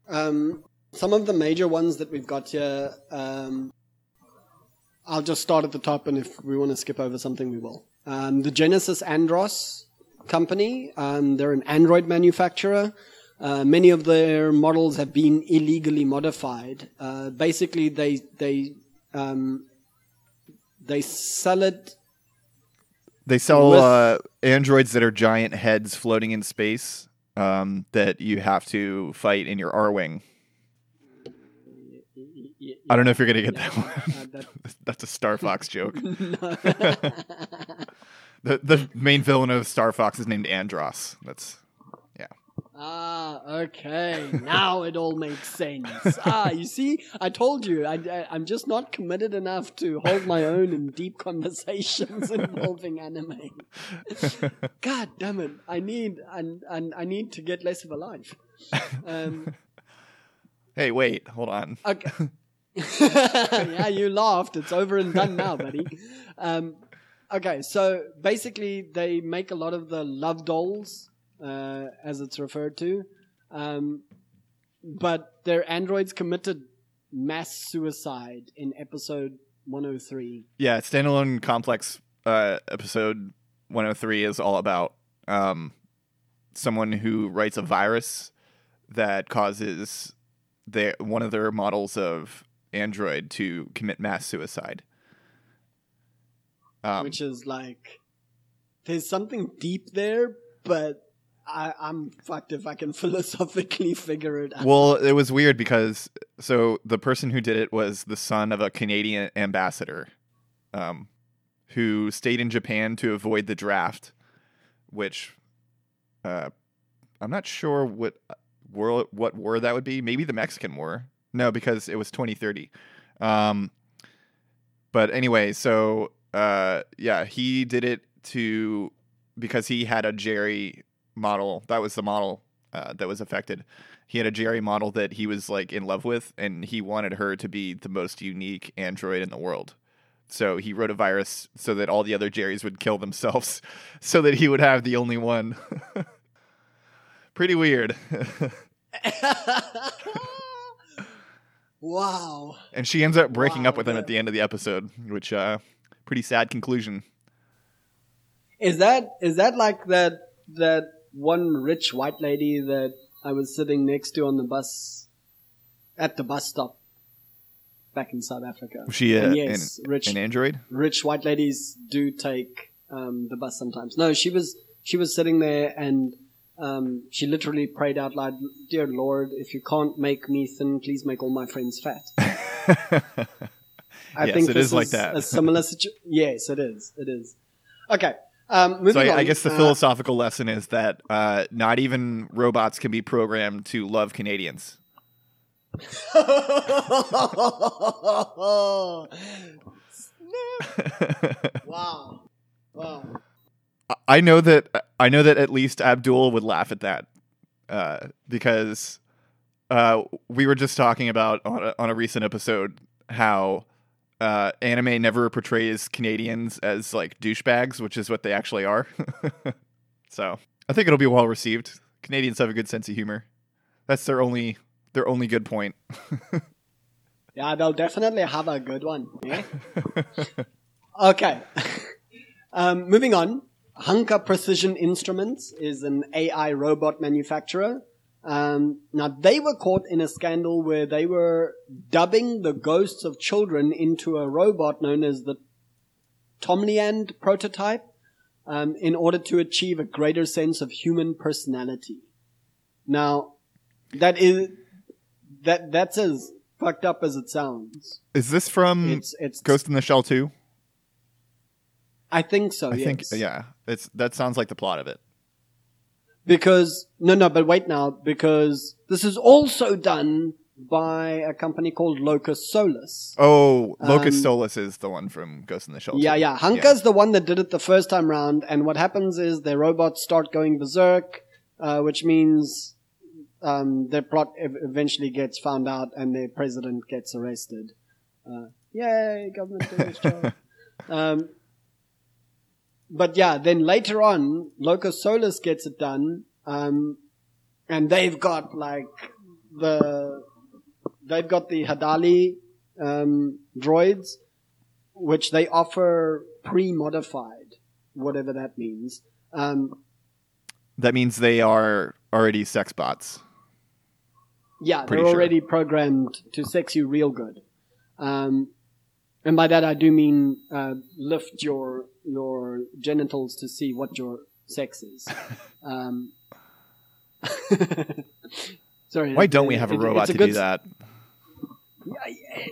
Speaker 2: um, some of the major ones that we've got here. Um, I'll just start at the top, and if we want to skip over something, we will. Um, the Genesis Andros company, um, they're an Android manufacturer. Uh, many of their models have been illegally modified. Uh, basically, they they um, they sell it.
Speaker 1: They sell uh, androids that are giant heads floating in space um, that you have to fight in your Arwing. Yeah, I don't know if you're gonna get that one. That... That's a Star Fox joke. the the main villain of Star Fox is named Andross. That's yeah.
Speaker 2: Ah, okay. Now it all makes sense. Ah, you see, I told you, I, I, am just not committed enough to hold my own in deep conversations involving anime. God damn it! I need, and and I need to get less of a life. Um,
Speaker 1: hey, wait, hold on.
Speaker 2: Okay. Yeah, you laughed. It's over and done now, buddy. Um, okay, so basically, they make a lot of the love dolls uh, as it's referred to. Um, but their androids committed mass suicide in episode 103.
Speaker 1: Yeah, standalone complex uh, episode 103 is all about um, someone who writes a virus that causes their one of their models of android to commit mass suicide.
Speaker 2: Um, Which is like there's something deep there, but I, am fucked if I can philosophically figure it out.
Speaker 1: Well, it was weird because so the person who did it was the son of a Canadian ambassador, um, who stayed in Japan to avoid the draft, which, uh, I'm not sure what war what war that would be. Maybe the Mexican War. No, because it was 2030. Um, but anyway, so uh, yeah, he did it to because he had a Jerry model. That was the model uh, that was affected. He had a Jerry model that he was like in love with, and he wanted her to be the most unique android in the world. So he wrote a virus so that all the other Jerrys would kill themselves, so that he would have the only one. Pretty weird.
Speaker 2: wow.
Speaker 1: And she ends up breaking wow, up with him at the end of the episode, which uh pretty sad conclusion.
Speaker 2: Is that is that like that that one rich white lady that I was sitting next to on the bus at the bus stop back in South Africa.
Speaker 1: Was she uh, yes, an, rich, an android?
Speaker 2: Rich white ladies do take um, the bus sometimes. No, she was she was sitting there and um, she literally prayed out loud, "Dear Lord, if you can't make me thin, please make all my friends fat."
Speaker 1: I yes, think it is like that.
Speaker 2: A similar situation. Yes, it is. It is. Okay. Um,
Speaker 1: so I, I, guess the uh, philosophical lesson is that uh, not even robots can be programmed to love Canadians.
Speaker 2: wow! Wow!
Speaker 1: I know that I know that at least Abdul would laugh at that uh, because uh, we were just talking about on a, on a recent episode how uh, anime never portrays Canadians as like douchebags, which is what they actually are. so I think it'll be well received. Canadians have a good sense of humor. That's their only their only good point.
Speaker 2: yeah, they'll definitely have a good one. Yeah? okay. um, moving on. Hanka Precision Instruments is an AI robot manufacturer um, now they were caught in a scandal where they were dubbing the ghosts of children into a robot known as the Tomliand prototype um, in order to achieve a greater sense of human personality. Now, that is that that's as fucked up as it sounds.
Speaker 1: Is this from
Speaker 2: It's it's.
Speaker 1: Ghost in the Shell 2?
Speaker 2: I think so.
Speaker 1: I
Speaker 2: yes.
Speaker 1: think yeah. It's that sounds like the plot of it.
Speaker 2: because no, no, but wait now because this is also done by a company called Locus Solus.
Speaker 1: Oh, Locus
Speaker 2: Um,
Speaker 1: Solus is the one from Ghost in the Shell.
Speaker 2: Yeah, yeah. Hanka's the one that did it the first time round, and what happens is their robots start going berserk, uh, which means um, their plot ev- eventually gets found out and their president gets arrested. Uh, yay, government doing its job. Um, but yeah, then later on, Locus Solus gets it done, um, and they've got like the they've got the Hadaly um, droids, which they offer pre-modified, whatever that means. Um,
Speaker 1: That means they are already sex bots.
Speaker 2: yeah,
Speaker 1: Pretty
Speaker 2: they're
Speaker 1: sure.
Speaker 2: already programmed to sex you real good. Um, and by that I do mean uh, lift your your genitals to see what your sex is. Um, sorry.
Speaker 1: Why don't we have a
Speaker 2: it-
Speaker 1: robot to do that?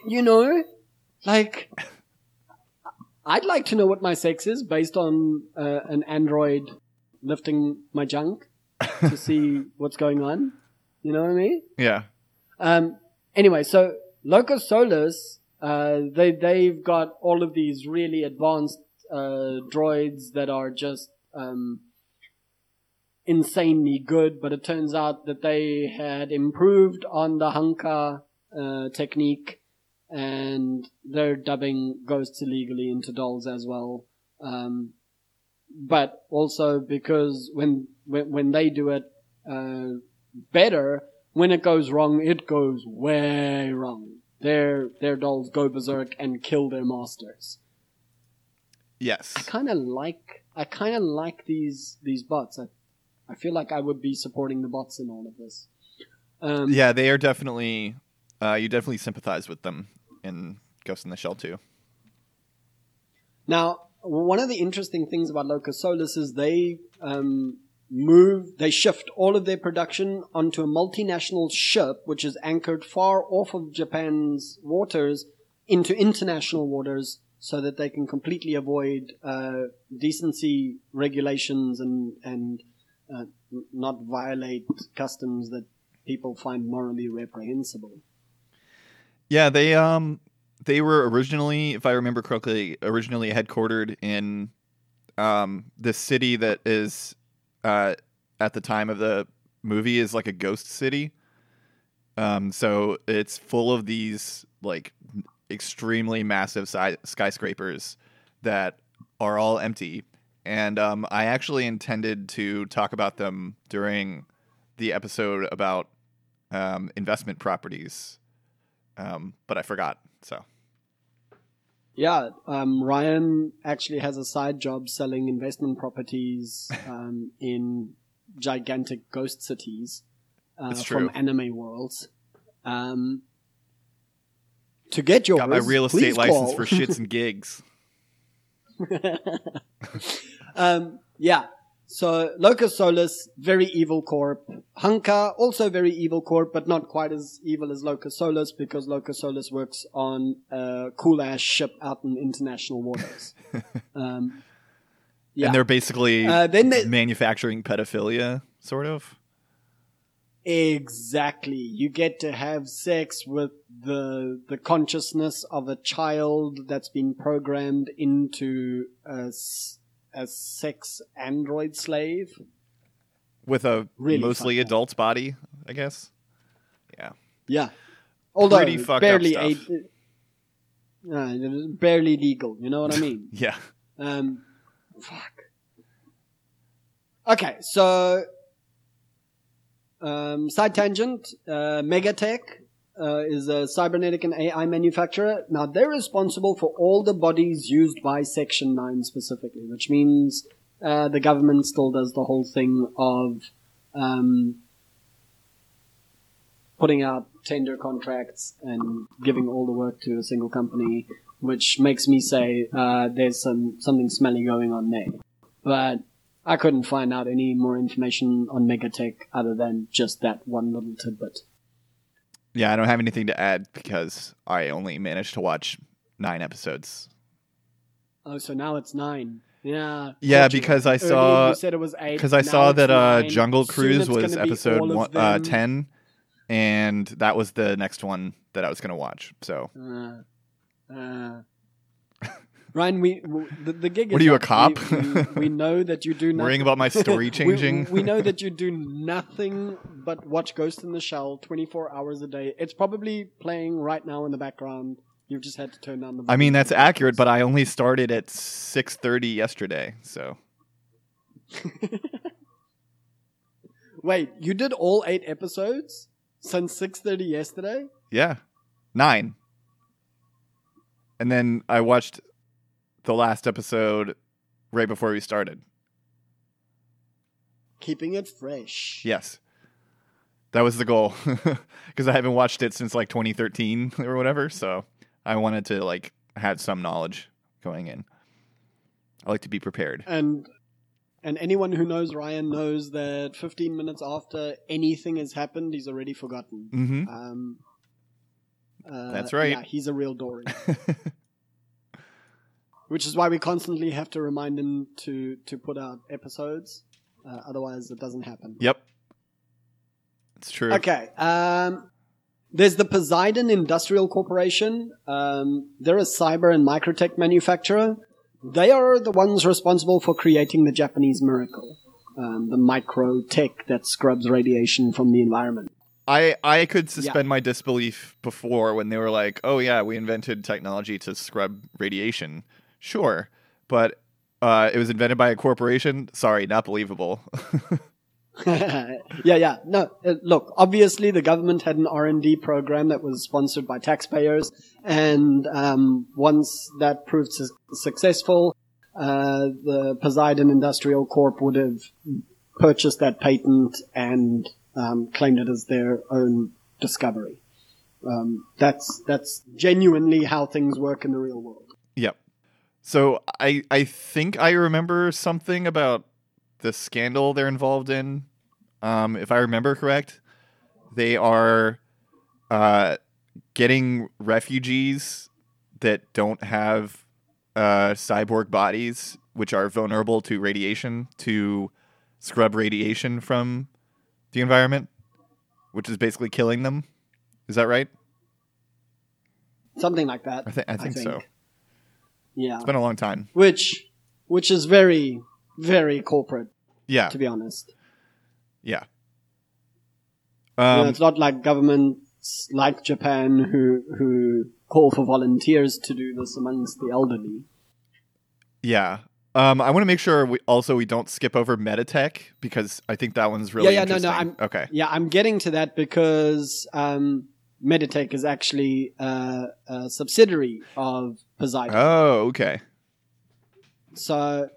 Speaker 2: you know, like I'd like to know what my sex is based on uh, an android lifting my junk to see what's going on. You know what I mean?
Speaker 1: Yeah.
Speaker 2: Um, anyway, so Locus Solus, uh, they they've got all of these really advanced uh, droids that are just um, insanely good. But it turns out that they had improved on the Hanka uh, technique, and they're dubbing ghosts illegally into dolls as well. Um, but also because when when, when they do it uh, better, when it goes wrong, it goes way wrong. Their their dolls go berserk and kill their masters.
Speaker 1: Yes.
Speaker 2: I kind of like I kind of like these these bots. I I feel like I would be supporting the bots in all of this. Um,
Speaker 1: Yeah, they are definitely. Uh, you definitely sympathize with them in Ghost in the Shell too.
Speaker 2: Now, one of the interesting things about Locus Solus is they um, move, they shift all of their production onto a multinational ship, which is anchored far off of Japan's waters into international waters, so that they can completely avoid uh, decency regulations and and uh, not violate customs that people find morally reprehensible.
Speaker 1: Yeah, they um they were originally, if I remember correctly, originally headquartered in um this city that is uh at the time of the movie is like a ghost city. Um so it's full of these like extremely massive si- skyscrapers that are all empty. And um I actually intended to talk about them during the episode about um investment properties um, but I forgot. So
Speaker 2: Yeah, um, Ryan actually has a side job selling investment properties um, in gigantic ghost cities uh, from anime worlds. Um, to get yours,
Speaker 1: got my real estate license for shits and gigs.
Speaker 2: um, yeah. So Locus Solus, very evil corp. Hanka, also very evil corp, but not quite as evil as Locus Solus because Locus Solus works on a cool ass ship out in international waters. um, yeah.
Speaker 1: And they're basically
Speaker 2: Uh, then they-
Speaker 1: manufacturing pedophilia, sort of.
Speaker 2: Exactly. You get to have sex with the the consciousness of a child that's been programmed into a, a sex android slave.
Speaker 1: With a
Speaker 2: Really
Speaker 1: mostly adult body, I guess. Yeah.
Speaker 2: Yeah. Although
Speaker 1: Pretty fucked
Speaker 2: barely
Speaker 1: up
Speaker 2: a, uh, barely legal. You know what I mean?
Speaker 1: Yeah.
Speaker 2: Um, fuck. Okay, so um, side tangent. Uh, Megatech uh, is a cybernetic and AI manufacturer. Now they're responsible for all the bodies used by Section Nine specifically, which means uh, the government still does the whole thing of um, putting out tender contracts and giving all the work to a single company which makes me say uh, there's some something smelly going on there. But I couldn't find out any more information on Megatech other than just that one little tidbit.
Speaker 1: Yeah, I don't have anything to add because I only managed to watch nine episodes.
Speaker 2: Oh, so now it's nine. Yeah.
Speaker 1: Yeah, because I saw
Speaker 2: you said it was eight.
Speaker 1: because I saw that uh. Jungle Cruise was episode one, uh, ten, and that was the next one that I was gonna watch. So
Speaker 2: Uh, uh. Ryan, we w- the, the gig.
Speaker 1: What
Speaker 2: is
Speaker 1: are you, a cop?
Speaker 2: We, we, we know that you do nothing.
Speaker 1: worrying about my story changing.
Speaker 2: We, know that you do nothing but watch Ghost in the Shell 24 hours a day. It's probably playing right now in the background. You've just had to turn down the.
Speaker 1: I mean that's accurate, but I only started at six thirty yesterday. So
Speaker 2: Wait, you did all eight episodes since 6:30 yesterday?
Speaker 1: yeah, nine, and then I watched the last episode right before we started.
Speaker 2: Keeping it fresh.
Speaker 1: Yes. That was the goal because I haven't watched it since like 2013 or whatever. So I wanted to like have some knowledge going in. I like to be prepared.
Speaker 2: And and anyone who knows Ryan knows that 15 minutes after anything has happened, he's already forgotten.
Speaker 1: hmm
Speaker 2: Um, uh,
Speaker 1: That's right.
Speaker 2: Yeah, he's a real Dory. Which is why we constantly have to remind him to to put out episodes. Uh, otherwise, it doesn't happen.
Speaker 1: yep. It's true.
Speaker 2: Okay. Um, there's the Poseidon Industrial Corporation. Um, they're a cyber and microtech manufacturer. They are the ones responsible for creating the Japanese miracle, um, the microtech that scrubs radiation from the environment.
Speaker 1: I, I could suspend my disbelief before when they were like, oh, yeah, we invented technology to scrub radiation. Sure. But uh, it was invented by a corporation. Sorry, not believable.
Speaker 2: yeah, yeah. No, uh, look. Obviously, the government had an R and D program that was sponsored by taxpayers, and um, once that proved su- successful, uh, the Poseidon Industrial Corp would have purchased that patent and um, claimed it as their own discovery. Um, that's that's genuinely how things work in the real world.
Speaker 1: Yep. So I I think I remember something about the scandal they're involved in. Um, if I remember correct, they are uh, getting refugees that don't have uh, cyborg bodies, which are vulnerable to radiation, to scrub radiation from the environment, which is basically killing them. Is that right?
Speaker 2: Something like that.
Speaker 1: I, th- I think so.
Speaker 2: Yeah,
Speaker 1: It's been a long time.
Speaker 2: which which is very very corporate,
Speaker 1: Yeah.
Speaker 2: to be honest.
Speaker 1: Yeah.
Speaker 2: You know,
Speaker 1: Um,
Speaker 2: it's not like governments like Japan who who call for volunteers to do this amongst the elderly.
Speaker 1: yeah. Um, I want to make sure we also we don't skip over Meditech because I think that one's really
Speaker 2: Yeah, yeah, no, no,
Speaker 1: interesting. okay.
Speaker 2: Yeah, I'm getting to that because um, Meditech is actually uh, a subsidiary of Poseidon.
Speaker 1: Oh, okay.
Speaker 2: So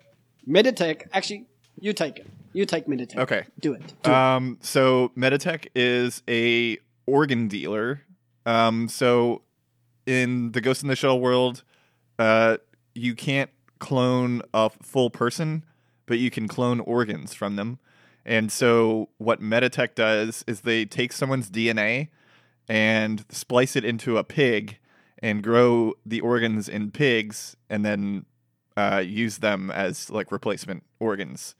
Speaker 2: Meditech, actually, you take it. You take Meditech.
Speaker 1: Okay.
Speaker 2: Do it. Do it.
Speaker 1: Um, so Meditech is a organ dealer. Um, so in the Ghost in the Shell world, uh, you can't clone a full person, but you can clone organs from them. And so what Meditech does is they take someone's DNA and splice it into a pig and grow the organs in pigs and then uh, use them as like replacement organs.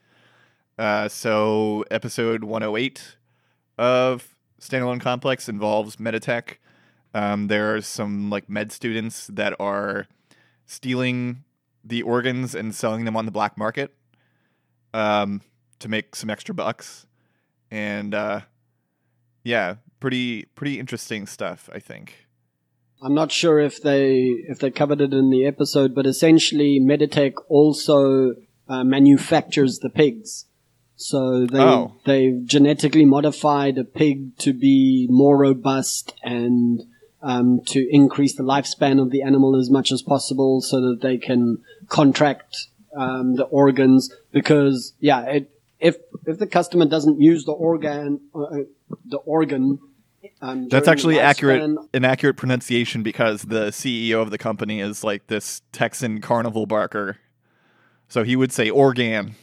Speaker 1: Uh, so episode 108 of Standalone Complex involves Meditech. Um, there are some like med students that are stealing the organs and selling them on the black market um, to make some extra bucks. And uh, yeah, pretty pretty interesting stuff, I think.
Speaker 2: I'm not sure if they if they covered it in the episode, but essentially Meditech also uh, manufactures the pigs. So they
Speaker 1: Oh.
Speaker 2: they've genetically modified a pig to be more robust and um, to increase the lifespan of the animal as much as possible, so that they can contract um, the organs. Because yeah, it, if if the customer doesn't use the organ uh, the organ. Um,
Speaker 1: That's actually accurate,
Speaker 2: lifespan
Speaker 1: an accurate pronunciation because the CEO of the company is like this Texan carnival barker. So he would say organ.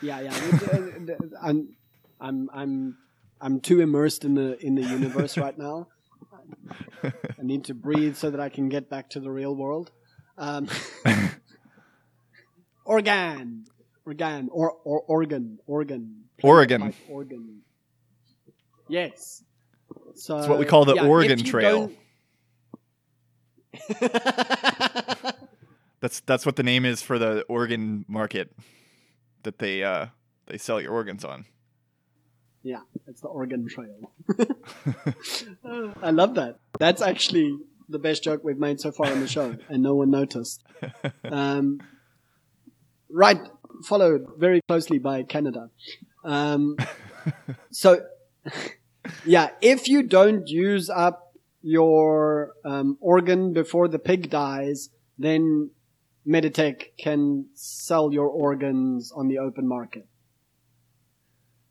Speaker 2: Yeah, yeah. I'm, I'm, I'm I'm too immersed in the in the universe right now. I need to breathe so that I can get back to the real world. Um, organ, organ, or, or organ, organ,
Speaker 1: Oregon.
Speaker 2: Like organ. Yes. So
Speaker 1: It's what we call the
Speaker 2: yeah,
Speaker 1: Oregon Trail. That's that's what the name is for the organ market that they uh they sell your organs on.
Speaker 2: yeah, it's the Oregon Trail. I love that. That's actually the best joke we've made so far on the show, and no one noticed. Um, right, followed very closely by Canada. Um, so, yeah, if you don't use up your um, organ before the pig dies, then Meditech can sell your organs on the open market.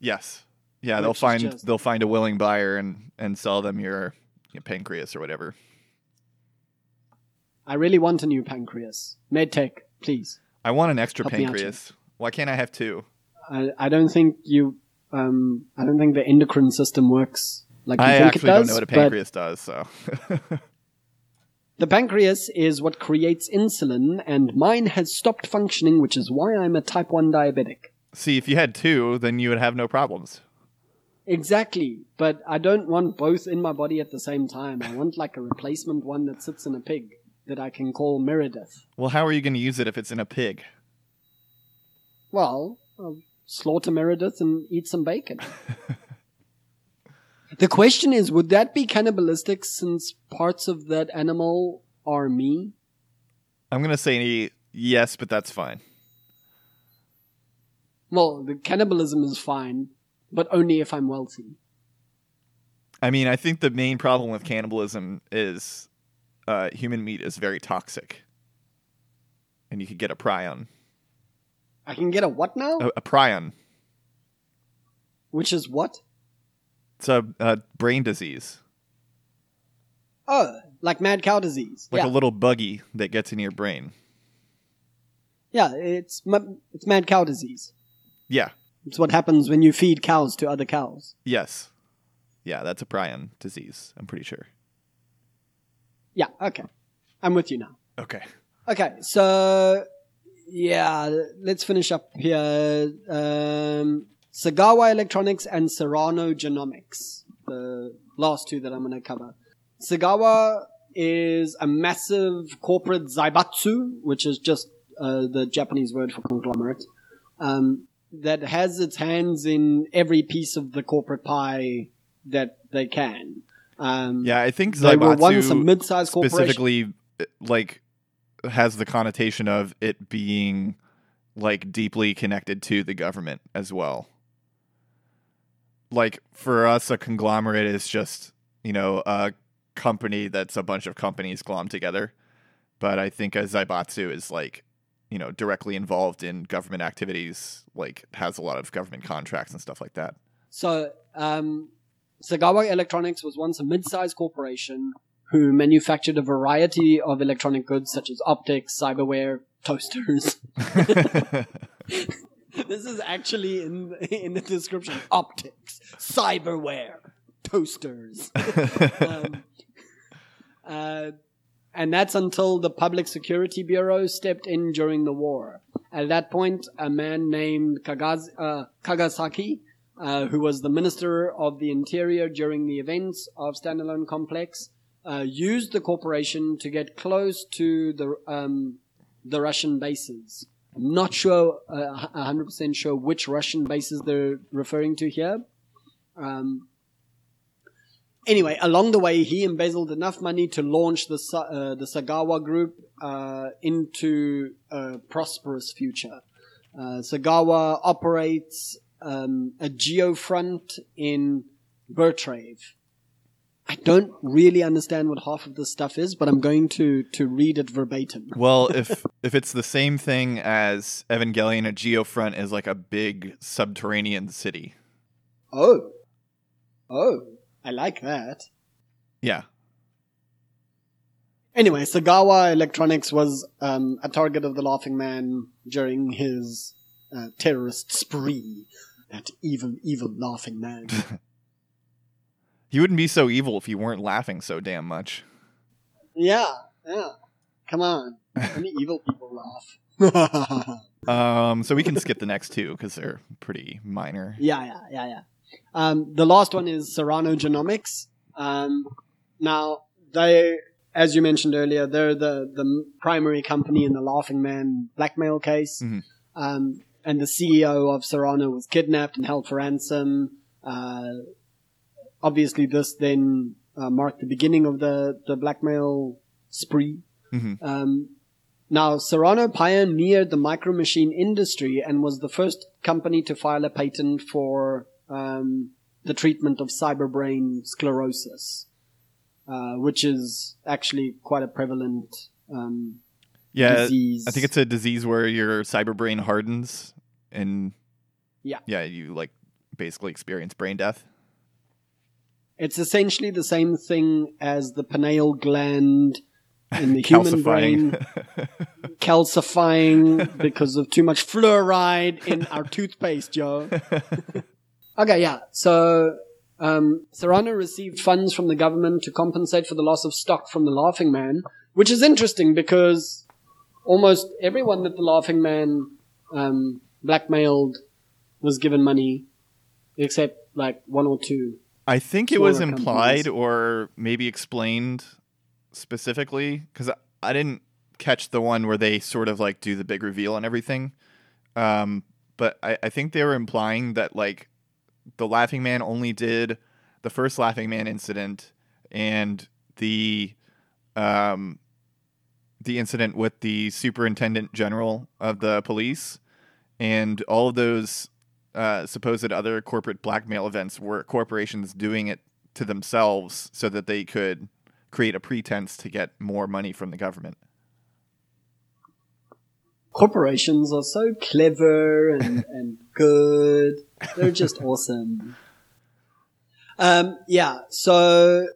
Speaker 1: Yes. Yeah, they'll find
Speaker 2: just-
Speaker 1: they'll find a willing buyer and and sell them your, your pancreas or whatever.
Speaker 2: I really want a new pancreas. Medtech, please.
Speaker 1: I want an extra
Speaker 2: Help
Speaker 1: pancreas. Why can't I have two?
Speaker 2: I, I don't think you. Um, I don't think the endocrine system works like you
Speaker 1: I
Speaker 2: think
Speaker 1: actually
Speaker 2: it does.
Speaker 1: don't know what a pancreas does, so
Speaker 2: the pancreas is what creates insulin, and mine has stopped functioning, which is why I'm a type one diabetic.
Speaker 1: see if you had two, then you would have no problems.
Speaker 2: Exactly, but I don't want both in my body at the same time. I want like a replacement one that sits in a pig that I can call Meredith.
Speaker 1: Well, how are you going to use it if it's in a pig?
Speaker 2: Well, I'll slaughter Meredith and eat some bacon. the question is, would that be cannibalistic since parts of that animal are me?
Speaker 1: I'm going to say yes, but that's fine.
Speaker 2: Well, the cannibalism is fine, but only if I'm wealthy.
Speaker 1: I mean, I think the main problem with cannibalism is uh, human meat is very toxic, and you could get a prion.
Speaker 2: I can get a what now?
Speaker 1: A, a prion.
Speaker 2: Which is what?
Speaker 1: It's a, a brain disease,
Speaker 2: Oh, like mad cow disease.
Speaker 1: like
Speaker 2: yeah,
Speaker 1: a little buggy that gets in your brain.
Speaker 2: yeah, it's it's mad cow disease.
Speaker 1: Yeah.
Speaker 2: It's what happens when you feed cows to other cows.
Speaker 1: Yes. Yeah, that's a prion disease. I'm pretty sure.
Speaker 2: Yeah, okay, I'm with you now.
Speaker 1: Okay.
Speaker 2: Okay, so yeah, let's finish up here. Um, Sagawa Electronics and Serrano Genomics, the last two that I'm going to cover. Sagawa is a massive corporate zaibatsu, which is just uh, the Japanese word for conglomerate, um, that has its hands in every piece of the corporate pie that they can. Um,
Speaker 1: Yeah, I think zaibatsu
Speaker 2: they were once a mid-sized corporation.
Speaker 1: specifically uh, like has the connotation of it being like deeply connected to the government as well. Like for us a conglomerate is just, you know, a company that's a bunch of companies glommed together. But I think a Zaibatsu is like, you know, directly involved in government activities, like has a lot of government contracts and stuff like that.
Speaker 2: So, um, Sagawa Electronics was once a mid-sized corporation who manufactured a variety of electronic goods such as optics, cyberware, toasters. this is actually in in the description: optics, cyberware, toasters. um, uh, and that's until the Public Security Bureau stepped in during the war. At that point, a man named Kagaz- uh, Kagasaki, uh, who was the Minister of the Interior during the events of Standalone Complex, uh, used the corporation to get close to the um, the Russian bases. I'm not sure, uh, 100% sure which Russian bases they're referring to here. Um, anyway, along the way, he embezzled enough money to launch the uh, the Sagawa Group uh, into a prosperous future. Uh, Sagawa operates um, a geofront in Bertrave. I don't really understand what half of this stuff is, but I'm going to to read it verbatim.
Speaker 1: Well, if if it's the same thing as Evangelion, a geofront is like a big subterranean city.
Speaker 2: Oh, oh, I like that.
Speaker 1: Yeah.
Speaker 2: Anyway, Sagawa Electronics was um, a target of the Laughing Man during his uh, terrorist spree. That evil, evil Laughing Man.
Speaker 1: He wouldn't be so evil if you weren't laughing so damn much.
Speaker 2: Yeah, yeah. Come on. Only evil people laugh.
Speaker 1: Um, so we can skip the next two because they're pretty minor.
Speaker 2: Yeah, yeah, yeah, yeah. Um, the last one is Serrano Genomics. Um, now, they, as you mentioned earlier, they're the, the primary company in the Laughing Man blackmail case.
Speaker 1: Mhm.
Speaker 2: Um, and the CEO of Serrano was kidnapped and held for ransom. Uh, obviously, this then uh, marked the beginning of the, the blackmail spree.
Speaker 1: hmm
Speaker 2: Um, now, Serrano pioneered the micro machine industry and was the first company to file a patent for um, the treatment of cyberbrain sclerosis, uh, which is actually quite a prevalent um,
Speaker 1: Yeah,
Speaker 2: disease.
Speaker 1: I think it's a disease where your cyber brain hardens and
Speaker 2: Yeah.
Speaker 1: yeah, you like basically experience brain death.
Speaker 2: It's essentially the same thing as the pineal gland in the human brain calcifying because of too much fluoride in our toothpaste, Joe. okay, yeah. So um, Serrano received funds from the government to compensate for the loss of stock from the Laughing Man, which is interesting because almost everyone that the Laughing Man um, blackmailed was given money, except like one or two.
Speaker 1: I think it was implied
Speaker 2: companies.
Speaker 1: or maybe explained specifically because I, I didn't catch the one where they sort of like do the big reveal and everything. Um, but I, I think they were implying that like the Laughing Man only did the first Laughing Man incident and the um, the incident with the superintendent general of the police and all of those uh, supposed other corporate blackmail events were corporations doing it to themselves so that they could create a pretense to get more money from the government.
Speaker 2: corporations are so clever and, and good. They're just awesome. Um, yeah, so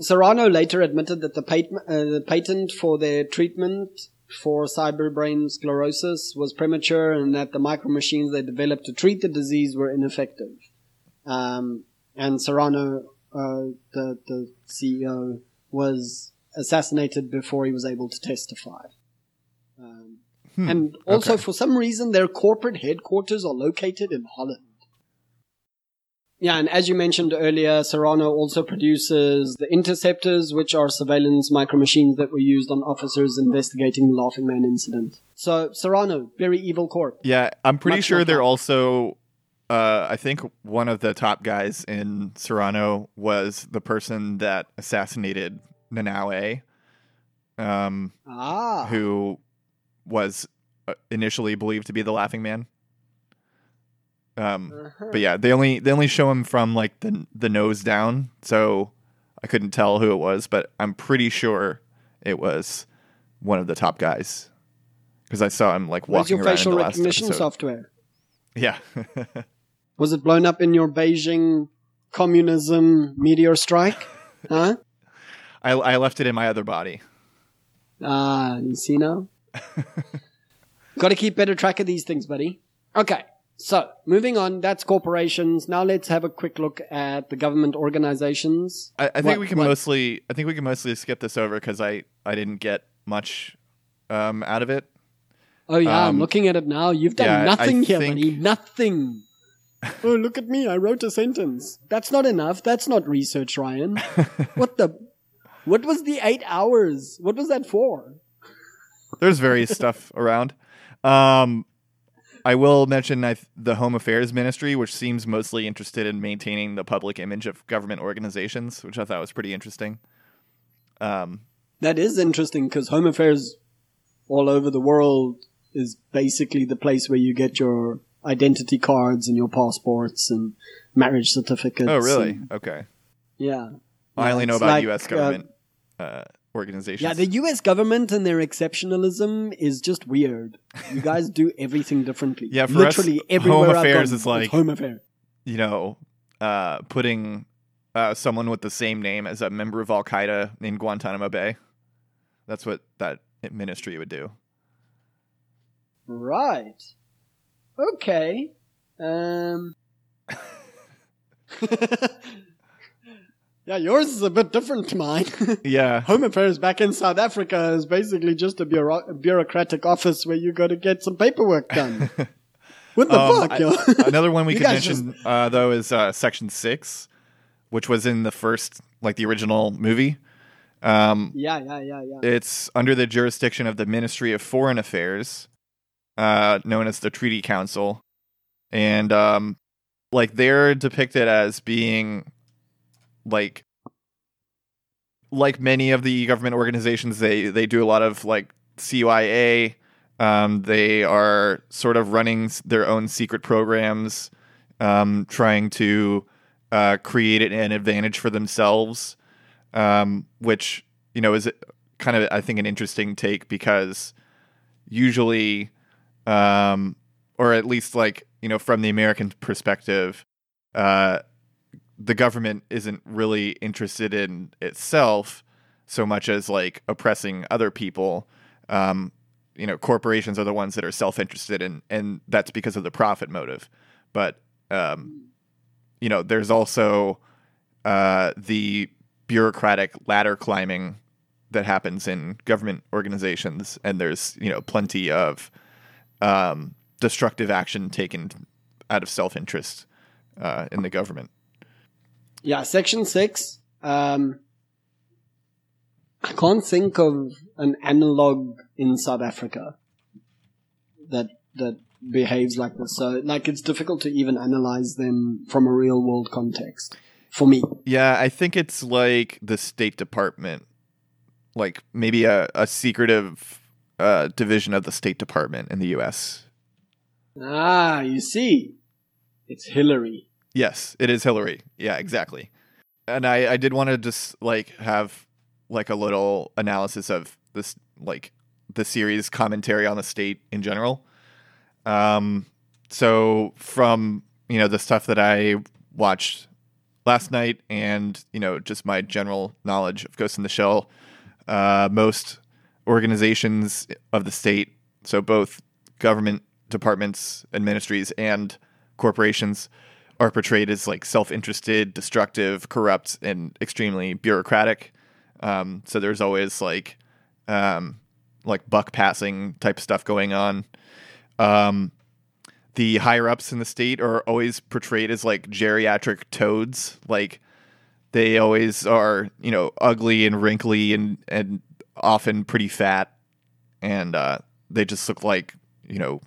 Speaker 2: Serrano later admitted that the, pat- uh, the patent for their treatment for cyberbrain sclerosis was premature and that the micro machines they developed to treat the disease were ineffective. Um, and Serrano, uh, the, the CEO, was assassinated before he was able to testify. Um,
Speaker 1: Hmm,
Speaker 2: and also,
Speaker 1: okay.
Speaker 2: for some reason, their corporate headquarters are located in Holland. Yeah, and as you mentioned earlier, Serrano also produces the interceptors, which are surveillance micro machines that were used on officers investigating the Laughing Man incident. So, Serrano, very evil corp.
Speaker 1: Yeah, I'm pretty
Speaker 2: Much
Speaker 1: sure they're also. Uh, I think one of the top guys in Serrano was the person that assassinated Nanaue, um,
Speaker 2: Ah,
Speaker 1: who was uh, initially believed to be the Laughing Man. Um,
Speaker 2: uh-huh.
Speaker 1: but yeah, they only they only show him from like the the nose down, so I couldn't tell who it was, but I'm pretty sure it was one of the top guys because I saw him like
Speaker 2: Where's
Speaker 1: walking
Speaker 2: your
Speaker 1: around
Speaker 2: facial
Speaker 1: in the last
Speaker 2: recognition
Speaker 1: episode.
Speaker 2: software?
Speaker 1: Yeah,
Speaker 2: Was it blown up in your Beijing communism meteor strike? huh?
Speaker 1: I I left it in my other body.
Speaker 2: Ah, you see now? Got to keep better track of these things, buddy. Okay, so moving on, that's corporations. Now let's have a quick look at the government organizations.
Speaker 1: I, I think
Speaker 2: What-
Speaker 1: we can
Speaker 2: what?
Speaker 1: mostly I think we can mostly skip this over because I I didn't get much um, out of it.
Speaker 2: Oh yeah, I'm
Speaker 1: Um,
Speaker 2: looking at it now. You've done
Speaker 1: yeah, I
Speaker 2: nothing here,
Speaker 1: think-
Speaker 2: buddy. Nothing. oh, look at me. I wrote a sentence. That's not enough. That's not research, Ryan. what the? What was the eight hours? What was that for?
Speaker 1: There's various stuff around. Um, I will mention I, the Home Affairs Ministry, which seems mostly interested in maintaining the public image of government organizations, which I thought was pretty interesting. Um,
Speaker 2: That is interesting because Home Affairs all over the world is basically the place where you get your identity cards and your passports and marriage certificates.
Speaker 1: oh, really?
Speaker 2: and-
Speaker 1: Okay.
Speaker 2: yeah.
Speaker 1: I
Speaker 2: Yeah,
Speaker 1: only know about
Speaker 2: like,
Speaker 1: U.S.
Speaker 2: uh,
Speaker 1: government uh, organizations.
Speaker 2: Yeah, the U.S. government and their exceptionalism is just weird. You guys do everything differently.
Speaker 1: Yeah, for us,
Speaker 2: literally
Speaker 1: Home
Speaker 2: everywhere I've
Speaker 1: Affairs is like-
Speaker 2: Home Affairs.
Speaker 1: you know, uh, putting uh, someone with the same name as a member of Al Qaeda in Guantanamo Bay. That's what that ministry would do.
Speaker 2: Right. Okay. Um. Yeah, yours is a bit different to mine.
Speaker 1: Yeah.
Speaker 2: Home Affairs back in South Africa is basically just a, bureau- a bureaucratic office where you go to get some paperwork done. what the
Speaker 1: Um,
Speaker 2: fuck,
Speaker 1: I-
Speaker 2: yo?
Speaker 1: another one we could mention uh, though is uh, Section Six, which was in the first, like the original movie. Um,
Speaker 2: yeah, yeah, yeah, yeah.
Speaker 1: it's under the jurisdiction of the Ministry of Foreign Affairs, uh, known as the Treaty Council, and um, like they're depicted as being like like many of the government organizations. They they do a lot of like CYA. Um, they are sort of running their own secret programs, um, trying to uh, create an advantage for themselves, um, which you know is kind of I think an interesting take because usually, um, or at least like you know from the American perspective, uh, the government isn't really interested in itself so much as like oppressing other people. Um, you know, corporations are the ones that are self-interested, and and that's because of the profit motive. But um, you know, there's also uh, the bureaucratic ladder climbing that happens in government organizations, and there's you know plenty of um, destructive action taken out of self-interest uh, in the government.
Speaker 2: Yeah, Section 6. Um, I can't think of an analog in South Africa that that behaves like this. So, like, it's difficult to even analyze them from a real world context for me.
Speaker 1: Yeah, I think it's like the State Department, like maybe a, a secretive uh, division of the State Department in the U.S.
Speaker 2: Ah, you see, it's Hillary.
Speaker 1: Yes, it is Hillary. Yeah, exactly. And I, I did want to just like have like a little analysis of this like the series commentary on the state in general. Um so from, you know, the stuff that I watched last night and, you know, just my general knowledge of Ghost in the Shell, uh most organizations of the state, so both government departments and ministries and corporations are portrayed as like self-interested, destructive, corrupt, and extremely bureaucratic. Um, so there's always like um, like buck passing type stuff going on. Um, the higher ups in the state are always portrayed as like geriatric toads. Like they always are, you know, ugly and wrinkly and and often pretty fat, and uh, they just look like you know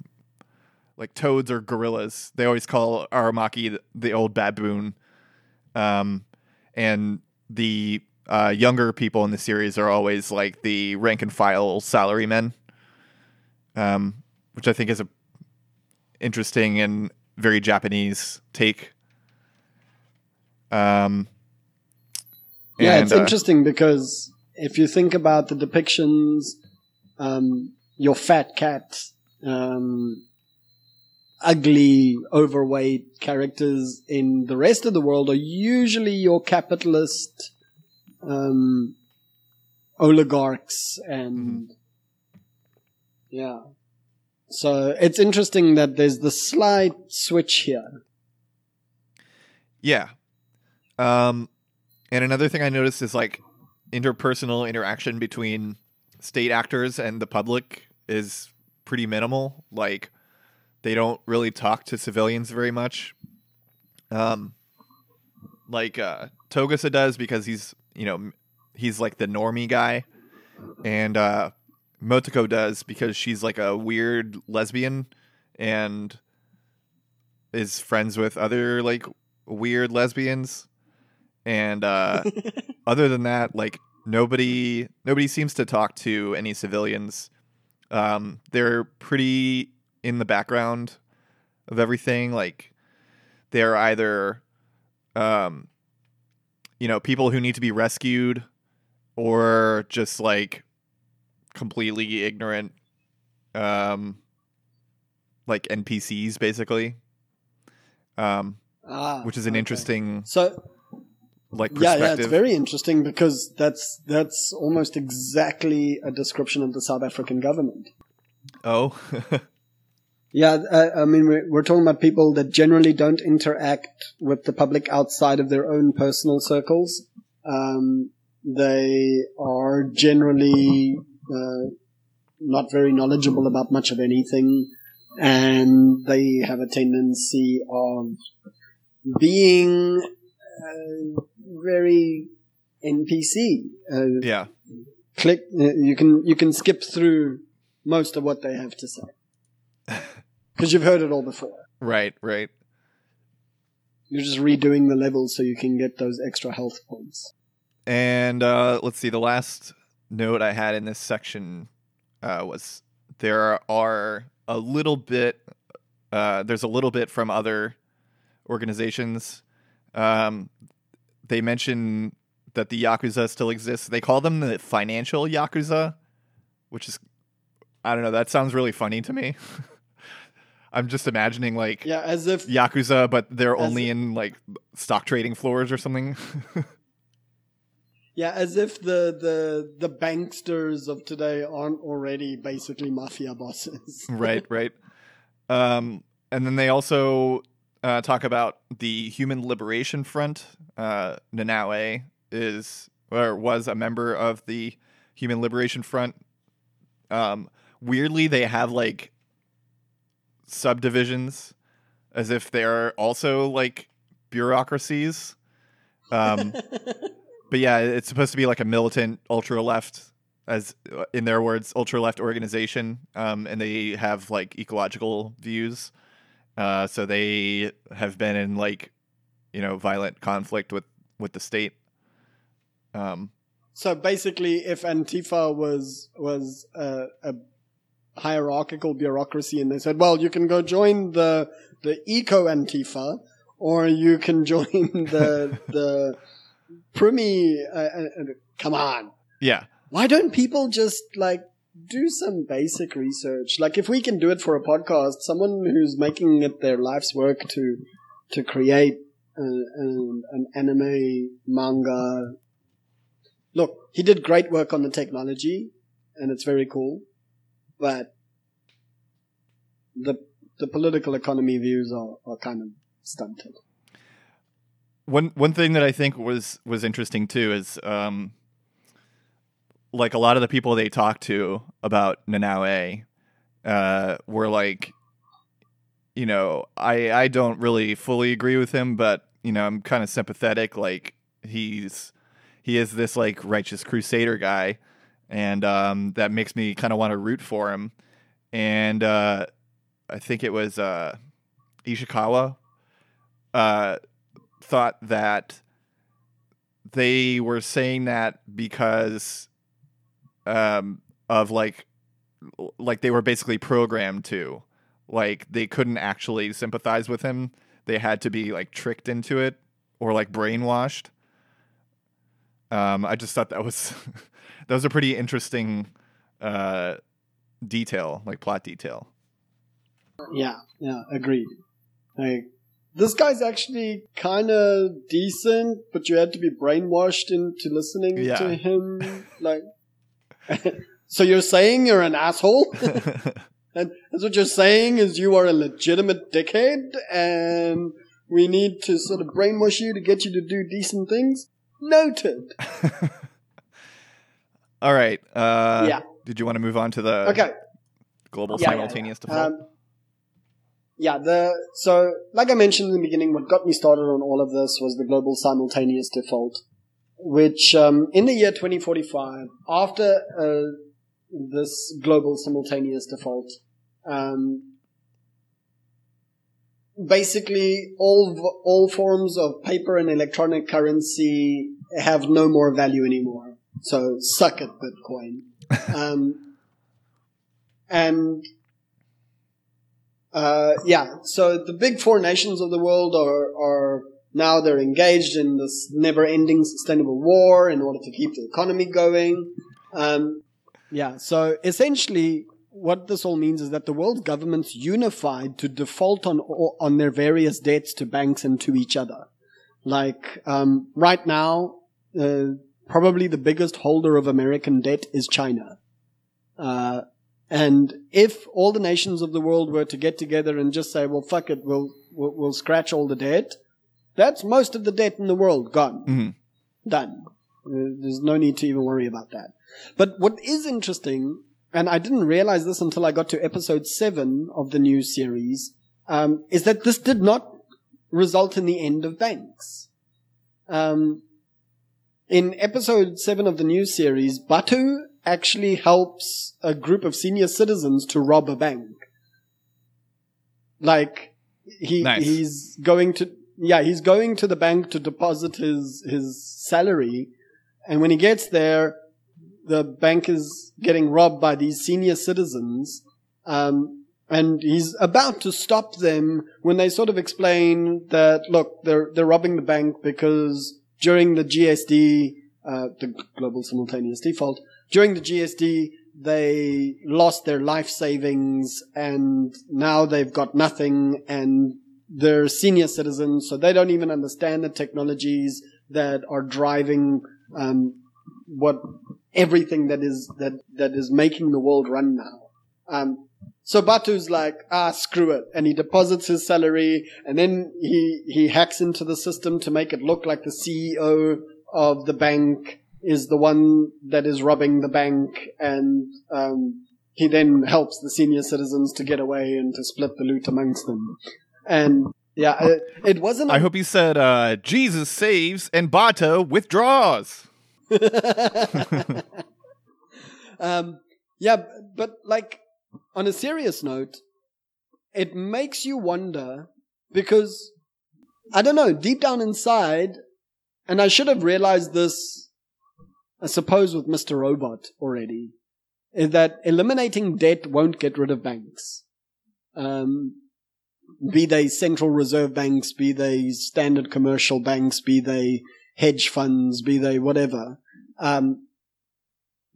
Speaker 1: like toads or gorillas. They always call Aramaki the, old baboon. Um, and the uh, younger people in the series are always like the rank and file salarymen, um, which I think is a interesting and very Japanese take. Um,
Speaker 2: Yeah,
Speaker 1: and,
Speaker 2: it's
Speaker 1: uh,
Speaker 2: interesting because if you think about the depictions, um, your fat cat, um, ugly, overweight characters in the rest of the world are usually your capitalist um, oligarchs and yeah. So it's interesting that there's the slight switch here.
Speaker 1: Yeah. Um, and another thing I noticed is like interpersonal interaction between state actors and the public is pretty minimal. Like they don't really talk to civilians very much. Um, like uh, Togusa does because he's you know he's like the normie guy, and uh, Motoko does because she's like a weird lesbian and is friends with other like weird lesbians. And uh other than that like nobody nobody seems to talk to any civilians. Um they're pretty in the background of everything like they're either um you know people who need to be rescued or just like completely ignorant um like npcs basically um
Speaker 2: Ah,
Speaker 1: which is an
Speaker 2: okay.
Speaker 1: interesting
Speaker 2: So
Speaker 1: like
Speaker 2: yeah, yeah, it's very interesting because that's that's almost exactly a description of the South African government.
Speaker 1: oh,
Speaker 2: Yeah, uh, I mean we're, we're talking about people that generally don't interact with the public outside of their own personal circles. Um, they are generally uh, not very knowledgeable about much of anything, and they have a tendency of being uh, very NPC. Uh,
Speaker 1: Yeah.
Speaker 2: click. uh, You can you can skip through most of what they have to say because you've heard it all before.
Speaker 1: Right. Right.
Speaker 2: You're just redoing the levels so you can get those extra health points.
Speaker 1: And uh, let's see. The last note I had in this section uh, was there are a little bit. Uh, there's a little bit from other organizations. Um, they mention that the yakuza still exists. They call them the financial yakuza, which is I don't know. That sounds really funny to me. I'm just imagining like
Speaker 2: Yeah, as if
Speaker 1: yakuza, but they're only in like stock trading floors or something.
Speaker 2: yeah, as if the the the banksters of today aren't already basically mafia bosses.
Speaker 1: right, right. Um, and then they also uh, talk about the Human Liberation Front. Uh, Nanaue is or was a member of the Human Liberation Front. Um, weirdly, they have like subdivisions, as if they're also like bureaucracies. Um, but yeah, it's supposed to be like a militant ultra left, as uh, in their words, ultra left organization, um, and they have like ecological views. Uh, so they have been in like, you know, violent conflict with with the state. Um,
Speaker 2: So basically, if Antifa was was a, a hierarchical bureaucracy, and they said, "Well, you can go join the the eco Antifa, or you can join the the Primi," uh, uh, come on,
Speaker 1: yeah,
Speaker 2: why don't people just like do some basic research? Like, if we can do it for a podcast, someone who's making it their life's work to to create uh, an, an anime manga. Look, he did great work on the technology, and it's very cool, but the the political economy views are, are kind of stunted.
Speaker 1: one one thing that I think was was interesting too is um, like a lot of the people they talked to about Nanaue uh, were like, you know, I I don't really fully agree with him, but you know, I'm kind of sympathetic. Like he's he is this like righteous crusader guy, and um, that makes me kind of want to root for him. And uh, I think it was uh, Ishikawa uh, thought that they were saying that because um, of like like they were basically programmed to. Like they couldn't actually sympathize with him. They had to be like tricked into it or like brainwashed. Um i just thought that was that was a pretty interesting uh detail like plot detail
Speaker 2: Yeah, yeah, agreed. Like, this guy's actually kind of decent, but you had to be brainwashed into listening
Speaker 1: Yeah.
Speaker 2: to him. Like, so you're saying you're an asshole? and that's what you're saying is you are a legitimate dickhead, and we need to sort of brainwash you to get you to do decent things? Noted.
Speaker 1: All right uh
Speaker 2: Yeah.
Speaker 1: did you want to move on to the
Speaker 2: Okay.
Speaker 1: global
Speaker 2: Yeah, yeah,
Speaker 1: simultaneous
Speaker 2: yeah.
Speaker 1: default
Speaker 2: Um, yeah, the so like I mentioned in the beginning, what got me started on all of this was the global simultaneous default, which um, in the year 2045, after uh, this global simultaneous default, um, basically all all forms of paper and electronic currency have no more value anymore. So suck it, Bitcoin. um, and uh, yeah, so the big four nations of the world are, are now they're engaged in this never-ending sustainable war in order to keep the economy going. Um, yeah, so essentially, what this all means is that the world governments unified to default on on their various debts to banks and to each other. Like um, right now, uh, probably the biggest holder of American debt is China. Uh, and if all the nations of the world were to get together and just say, "Well, fuck it, we'll we'll, we'll scratch all the debt," that's most of the debt in the world gone,
Speaker 1: Mhm.
Speaker 2: done. Uh, There's no need to even worry about that. But what is interesting, and I didn't realize this until I got to episode seven of the new series, um, is that this did not result in the end of banks. Um, in episode seven of the new series, Batou actually helps a group of senior citizens to rob a bank. Like he
Speaker 1: Nice.
Speaker 2: he's going to yeah he's going to the bank to deposit his his salary, and when he gets there, the bank is getting robbed by these senior citizens. Um, and he's about to stop them when they sort of explain that look, they're they're robbing the bank because during the GSD, uh, the global simultaneous default, during the GSD they lost their life savings and now they've got nothing and they're senior citizens, so they don't even understand the technologies that are driving um, what everything that is that that is making the world run now. Um, so Batou's like, ah, screw it, and he deposits his salary, and then he he hacks into the system to make it look like the CEO of the bank is the one that is robbing the bank, and um, he then helps the senior citizens to get away and to split the loot amongst them. And yeah, it, it wasn't.
Speaker 1: I hope he said, uh, Jesus saves and Batou withdraws.
Speaker 2: um, yeah, but like on a serious note, it makes you wonder because I don't know, deep down inside, and I should have realized this, I suppose, with Mr. Robot already, is that eliminating debt won't get rid of banks. Um, be they central reserve banks, be they standard commercial banks, be they hedge funds, be they whatever. Um,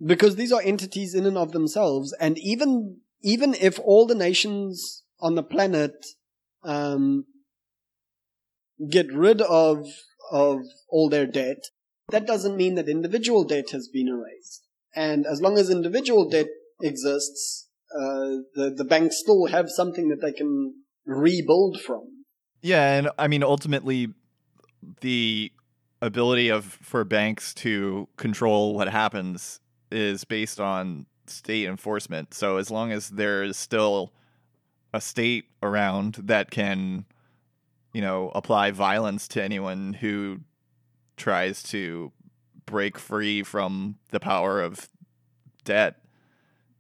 Speaker 2: because these are entities in and of themselves, and even even if all the nations on the planet um, get rid of of all their debt, that doesn't mean that individual debt has been erased. And as long as individual debt exists, uh, the the banks still have something that they can rebuild from.
Speaker 1: Yeah, and I mean ultimately the ability of for banks to control what happens is based on state enforcement. So as long as there is still a state around that can you know apply violence to anyone who tries to break free from the power of debt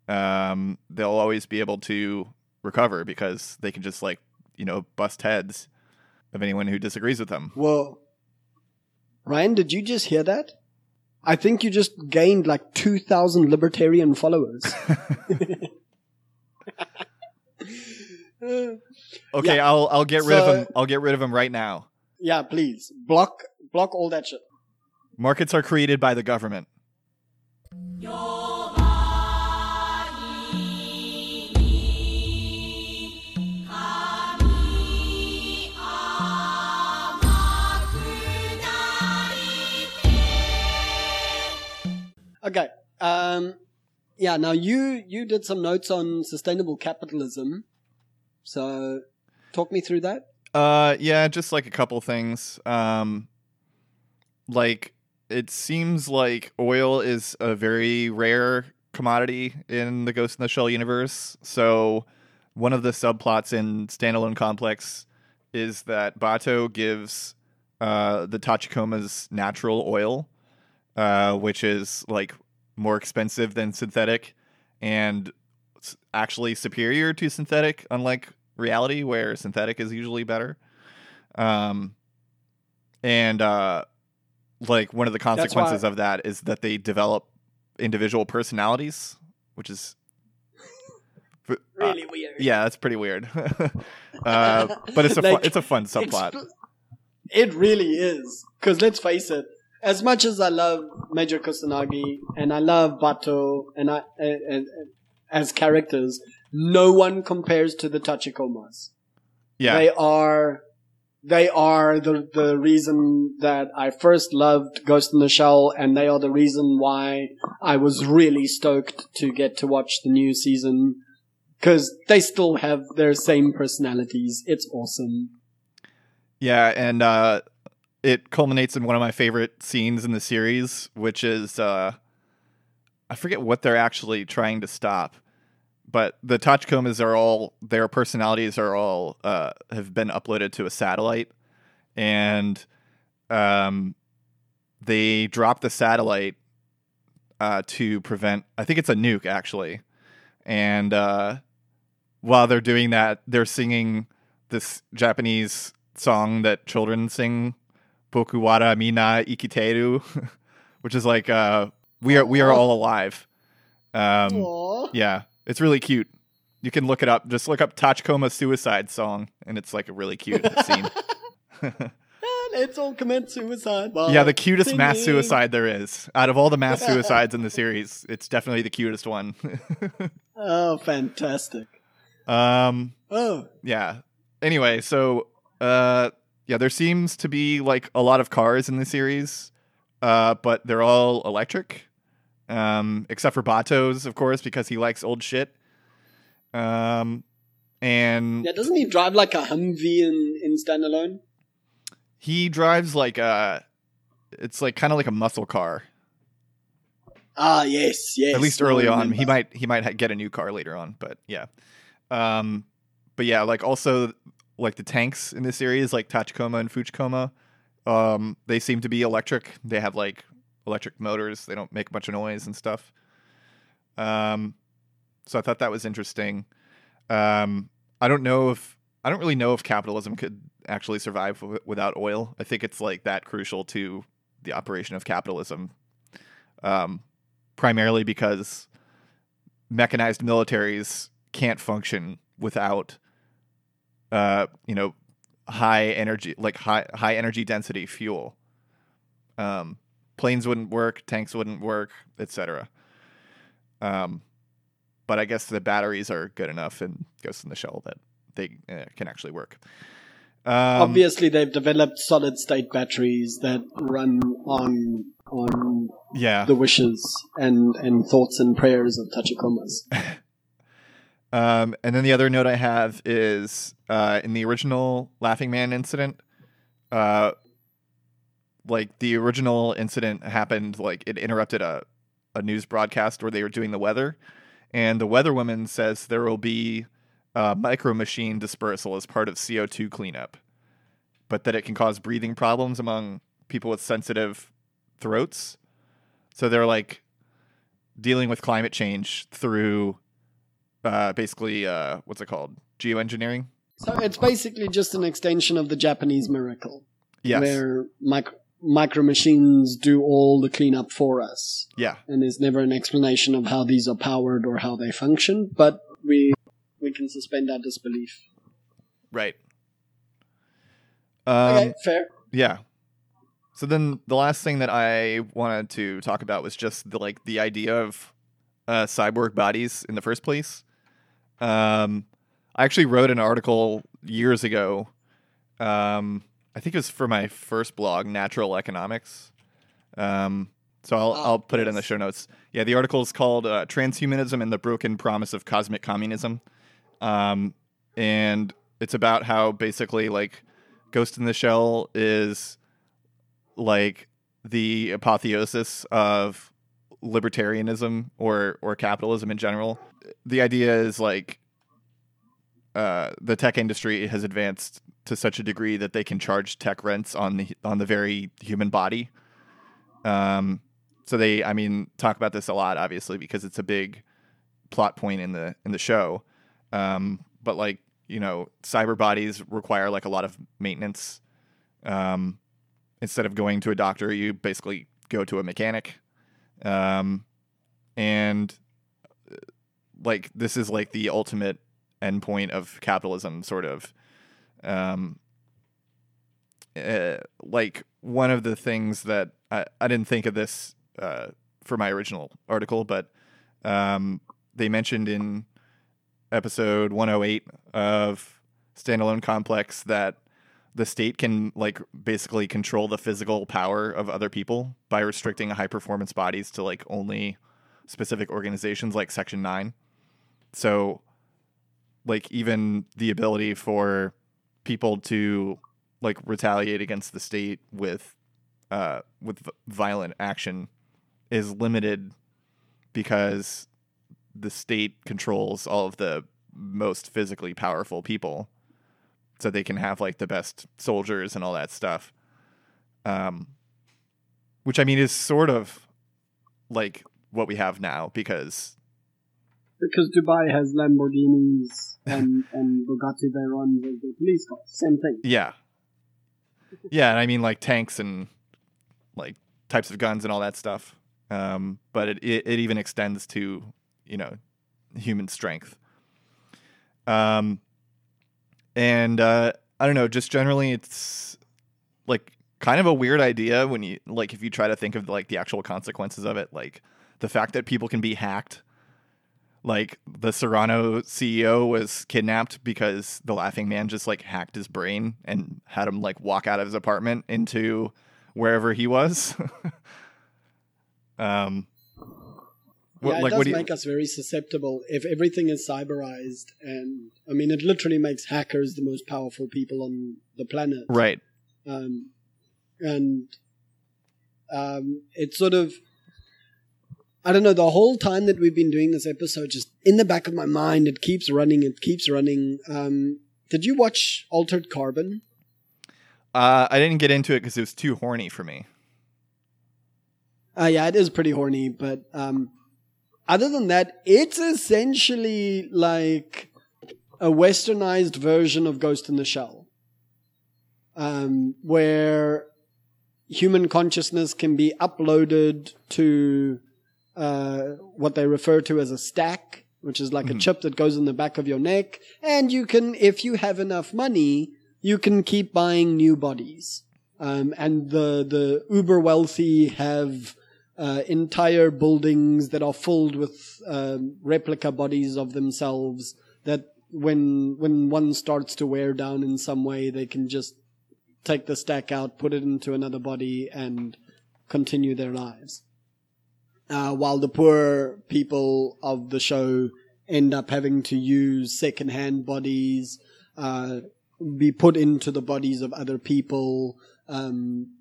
Speaker 1: um, they'll always be able to recover because they can just like you know bust heads of anyone who disagrees with them.
Speaker 2: Well, Ryan, did you just hear that? I think you just gained like 2,000 libertarian followers.
Speaker 1: Okay,
Speaker 2: Yeah.
Speaker 1: I'll I'll get rid of him. I'll get rid of him right now.
Speaker 2: yeah, please. Block block all that shit.
Speaker 1: Markets are created by the government.
Speaker 2: Okay. Um yeah, now you you did some notes on sustainable capitalism. So talk me through that.
Speaker 1: Uh, yeah, just like a couple things. Um, like it seems like oil is a very rare commodity in the Ghost in the Shell universe. So one of the subplots in Standalone Complex is that Batou gives uh, the Tachikomas natural oil, uh, which is like more expensive than synthetic and actually superior to synthetic, unlike reality where synthetic is usually better. Um, and uh, like one of the
Speaker 2: why-
Speaker 1: consequences of that is that they develop individual personalities, which is uh,
Speaker 2: Really weird.
Speaker 1: yeah, that's pretty weird. uh, but it's a fun,
Speaker 2: Like,
Speaker 1: it's a fun subplot.
Speaker 2: It really is. Because let's face it, as much as I love Major Kusanagi and I love Batou and I and, and, as characters, no one compares to the Tachikomas.
Speaker 1: yeah,
Speaker 2: They are they are the the reason that I first loved Ghost in the Shell and they are the reason why I was really stoked to get to watch the new season cuz they still have their same personalities. It's awesome.
Speaker 1: Yeah, and uh, it culminates in one of my favorite scenes in the series, which is uh, I forget what they're actually trying to stop, but the Tachikomas are all their personalities are all uh, have been uploaded to a satellite, and um, they drop the satellite uh, to prevent. I think it's a nuke actually, and uh, while they're doing that, they're singing this Japanese song that children sing, "Boku wara mina ikiteru," which is like uh, "We are we are all alive." Um, yeah, it's really cute. You can look it up. Just look up Tachikoma suicide song, and it's like a really cute scene.
Speaker 2: Let's all commit suicide.
Speaker 1: yeah, the cutest mass suicide there is. Out of all the mass suicides in the series, it's definitely the cutest one.
Speaker 2: Oh, fantastic.
Speaker 1: um,
Speaker 2: Oh,
Speaker 1: yeah. Anyway, so uh, yeah, there seems to be like a lot of cars in the series, uh, but they're all electric, um, except for Batou's, of course, because he likes old shit. Um, and
Speaker 2: yeah. Doesn't he drive like a Humvee in in standalone?
Speaker 1: he drives like a, it's like kind of like a muscle car.
Speaker 2: Ah, yes, yes.
Speaker 1: At least early on, he might he might ha- get a new car later on, but yeah. Um, but yeah, like also like the tanks in this series, like Tachikoma and Fujikoma, um, they seem to be electric. They have like electric motors. They don't make a bunch of noise and stuff. Um, so I thought that was interesting. Um, I don't know if I don't really know if capitalism could actually survive w- without oil. I think it's like that crucial to the operation of capitalism. Um, primarily because mechanized militaries can't function without uh you know high energy like high high energy density fuel. Um planes wouldn't work tanks wouldn't work etc um but i guess the batteries are good enough in ghost in the shell that they uh, can actually work. Um,
Speaker 2: Obviously, they've developed solid state batteries that run on on
Speaker 1: yeah.
Speaker 2: the wishes and and thoughts and prayers of Tachikomas.
Speaker 1: Um, and then the other note I have is uh, in the original Laughing Man incident, uh, like the original incident happened, like it interrupted a, a news broadcast where they were doing the weather. And the weather woman says there will be uh, micro machine dispersal as part of CO2 cleanup, but that it can cause breathing problems among people with sensitive throats. So they're like dealing with climate change through uh, basically uh, what's it called? Geoengineering?
Speaker 2: So it's basically just an extension of the Japanese miracle,
Speaker 1: yes.
Speaker 2: where micro micro machines do all the cleanup for us,
Speaker 1: yeah.
Speaker 2: And there's never an explanation of how these are powered or how they function. But we we can suspend our disbelief.
Speaker 1: right. Um,
Speaker 2: okay, fair.
Speaker 1: yeah. So then the last thing that i wanted to talk about was just the like the idea of uh, cyborg bodies in the first place um, i actually wrote an article years ago. Um, i think it was for my first blog natural economics. Um, so I'll,
Speaker 2: Ah,
Speaker 1: I'll put it in the show notes. Yeah the article is called uh, transhumanism and the broken promise of cosmic communism. Um, and it's about how basically like Ghost in the Shell is like the apotheosis of libertarianism or or capitalism in general. The idea is like uh, the tech industry has advanced to such a degree that they can charge tech rents on the on the very human body. Um, so they, I mean, talk about this a lot, obviously, because it's a big plot point in the in the show. Um, but like you know, cyber bodies require like a lot of maintenance. Um, instead of going to a doctor, you basically go to a mechanic. Um, and like this is like the ultimate endpoint of capitalism, sort of. Um, uh, like one of the things that I, I didn't think of this uh, for my original article, but um, they mentioned in episode 108 of standalone complex that the state can like basically control the physical power of other people by restricting high performance bodies to like only specific organizations like section 9 so like even the ability for people to like retaliate against the state with uh with violent action is limited because the state controls all of the most physically powerful people. So they can have like the best soldiers and all that stuff. Um which i mean is sort of like what we have now because
Speaker 2: Because Dubai has Lamborghinis and, and Bugatti Veyrons as their police cars. Same thing.
Speaker 1: yeah yeah and i mean like tanks and like types of guns and all that stuff um but it it, it even extends to you know human strength um and uh i don't know just generally it's like kind of a weird idea when you like if you try to think of like the actual consequences of it like the fact that people can be hacked like the Serano CEO was kidnapped because the laughing man just like hacked his brain and had him like walk out of his apartment into wherever he was. Um what-
Speaker 2: yeah, it
Speaker 1: like
Speaker 2: does
Speaker 1: what do you
Speaker 2: make us very susceptible. If everything is cyberized, and I mean, it literally makes hackers the most powerful people on the planet.
Speaker 1: right.
Speaker 2: Um, and um, it's sort of I don't know the whole time that we've been doing this episode, just in the back of my mind, it keeps running, it keeps running. Um, did you watch Altered Carbon?
Speaker 1: uh i didn't get into it because it was too horny for me
Speaker 2: Uh, yeah, it is pretty horny, but um, other than that, it's essentially like a westernized version of Ghost in the Shell, um, where human consciousness can be uploaded to uh, what they refer to as a stack, which is like a chip that goes in the back of your neck, and you can, if you have enough money, you can keep buying new bodies. Um, and the the uber wealthy have uh, entire buildings that are filled with um, replica bodies of themselves. That when when one starts to wear down in some way, they can just take the stack out, put it into another body, and continue their lives. Uh, while the poor people of the show end up having to use secondhand bodies, uh, be put into the bodies of other people. Um,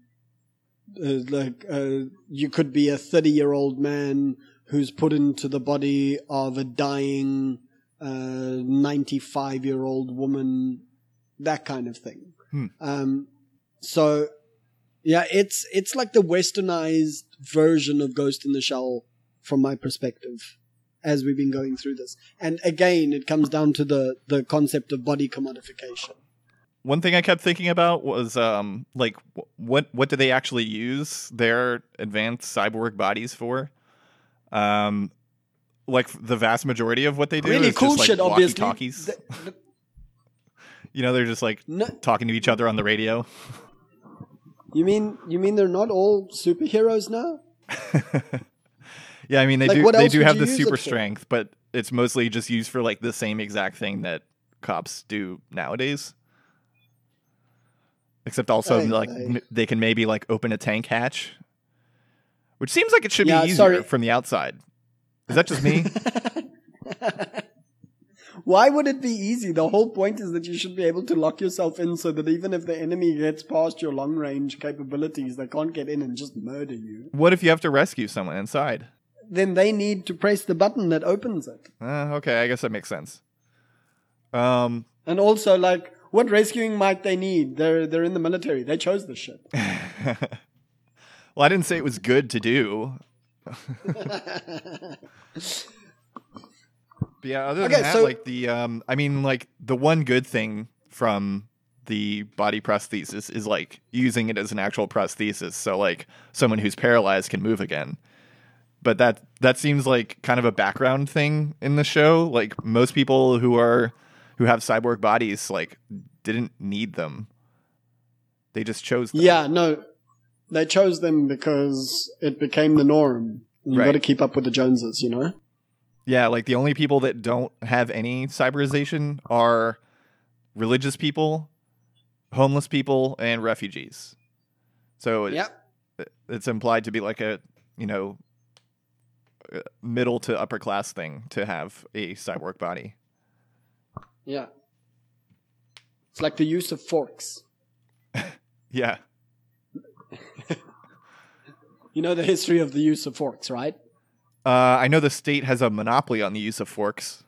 Speaker 2: uh, like uh, you could be a 30 year old man who's put into the body of a dying 95 year old woman, that kind of thing.
Speaker 1: Hmm.
Speaker 2: Um, so yeah, it's it's like the westernized version of Ghost in the Shell from my perspective as we've been going through this. And again, it comes down to the the concept of body commodification.
Speaker 1: one thing I kept thinking about was um like what what do they actually use their advanced cyborg bodies for? Um like the vast majority of what they do
Speaker 2: really
Speaker 1: is
Speaker 2: cool
Speaker 1: just like
Speaker 2: shit, obviously.
Speaker 1: talkies.
Speaker 2: Th- th-
Speaker 1: You know, they're just like
Speaker 2: no,
Speaker 1: talking to each other on the radio.
Speaker 2: you mean you mean they're not all superheroes now?
Speaker 1: yeah, I mean they
Speaker 2: Like,
Speaker 1: do they do have the super strength, but it's mostly just used for like the same exact thing that cops do nowadays. Except also
Speaker 2: Aye,
Speaker 1: like
Speaker 2: aye.
Speaker 1: m- they can maybe like open a tank hatch, which seems like it should
Speaker 2: Yeah,
Speaker 1: be easier
Speaker 2: sorry.
Speaker 1: from the outside. Is that just me?
Speaker 2: Why would it be easy? The whole point is that you should be able to lock yourself in so that even if the enemy gets past your long range capabilities, they can't get in and just murder you.
Speaker 1: what if you have to rescue someone inside?
Speaker 2: Then they need to press the button that opens it.
Speaker 1: Uh, okay, I guess that makes sense. Um,
Speaker 2: And also, like, what rescuing might they need? They're they're in the military. They chose this shit.
Speaker 1: well, I didn't say it was good to do. But yeah, other than
Speaker 2: Okay,
Speaker 1: that,
Speaker 2: so-
Speaker 1: like the um, I mean, like the one good thing from the body prosthesis is like using it as an actual prosthesis, so like someone who's paralyzed can move again. But that that seems like kind of a background thing in the show. Like most people who are who have cyborg bodies like didn't need them. They just chose them.
Speaker 2: Yeah, no, they chose them because it became the norm. You
Speaker 1: Right.
Speaker 2: got to keep up with the Joneses, you know.
Speaker 1: Yeah, like the only people that don't have any cyberization are religious people, homeless people, and refugees. So it-
Speaker 2: Yep.
Speaker 1: it's implied to be like a, you know, uh, middle to upper class thing to have a cyborg body.
Speaker 2: Yeah. It's like the use of forks.
Speaker 1: Yeah.
Speaker 2: You know the history of the use of forks, right?
Speaker 1: Uh, I know the state has a monopoly on the use of forks.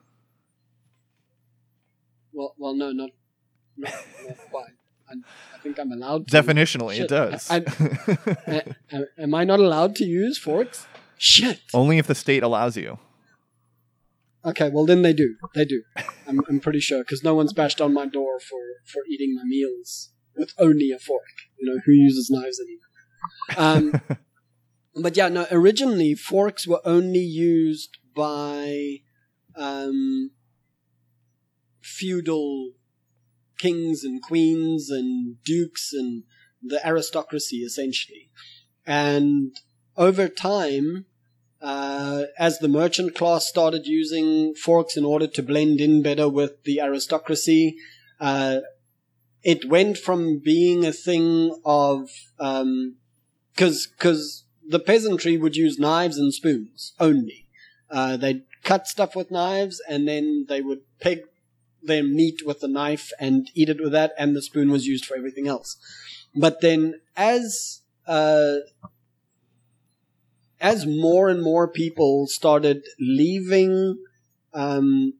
Speaker 2: Well, well, no, not, not, not quite. I, I think I'm allowed to.
Speaker 1: Definitionally,
Speaker 2: Shit.
Speaker 1: it does.
Speaker 2: I- a- am I not allowed to use forks? Shit.
Speaker 1: Only if the state allows you.
Speaker 2: Okay, well then they do. They do. I'm, I'm pretty sure because no one's bashed on my door for for eating my meals with only a fork. You know who uses knives anymore? Um, but yeah, no. Originally, forks were only used by um, feudal kings and queens and dukes and the aristocracy, essentially. And over time, uh, as the merchant class started using forks in order to blend in better with the aristocracy, uh, it went from being a thing of because because the peasantry would use knives and spoons only. Uh, they'd cut stuff with knives and then they would peg their meat with the knife and eat it with that, and the spoon was used for everything else. But then as uh, as more and more people started leaving um,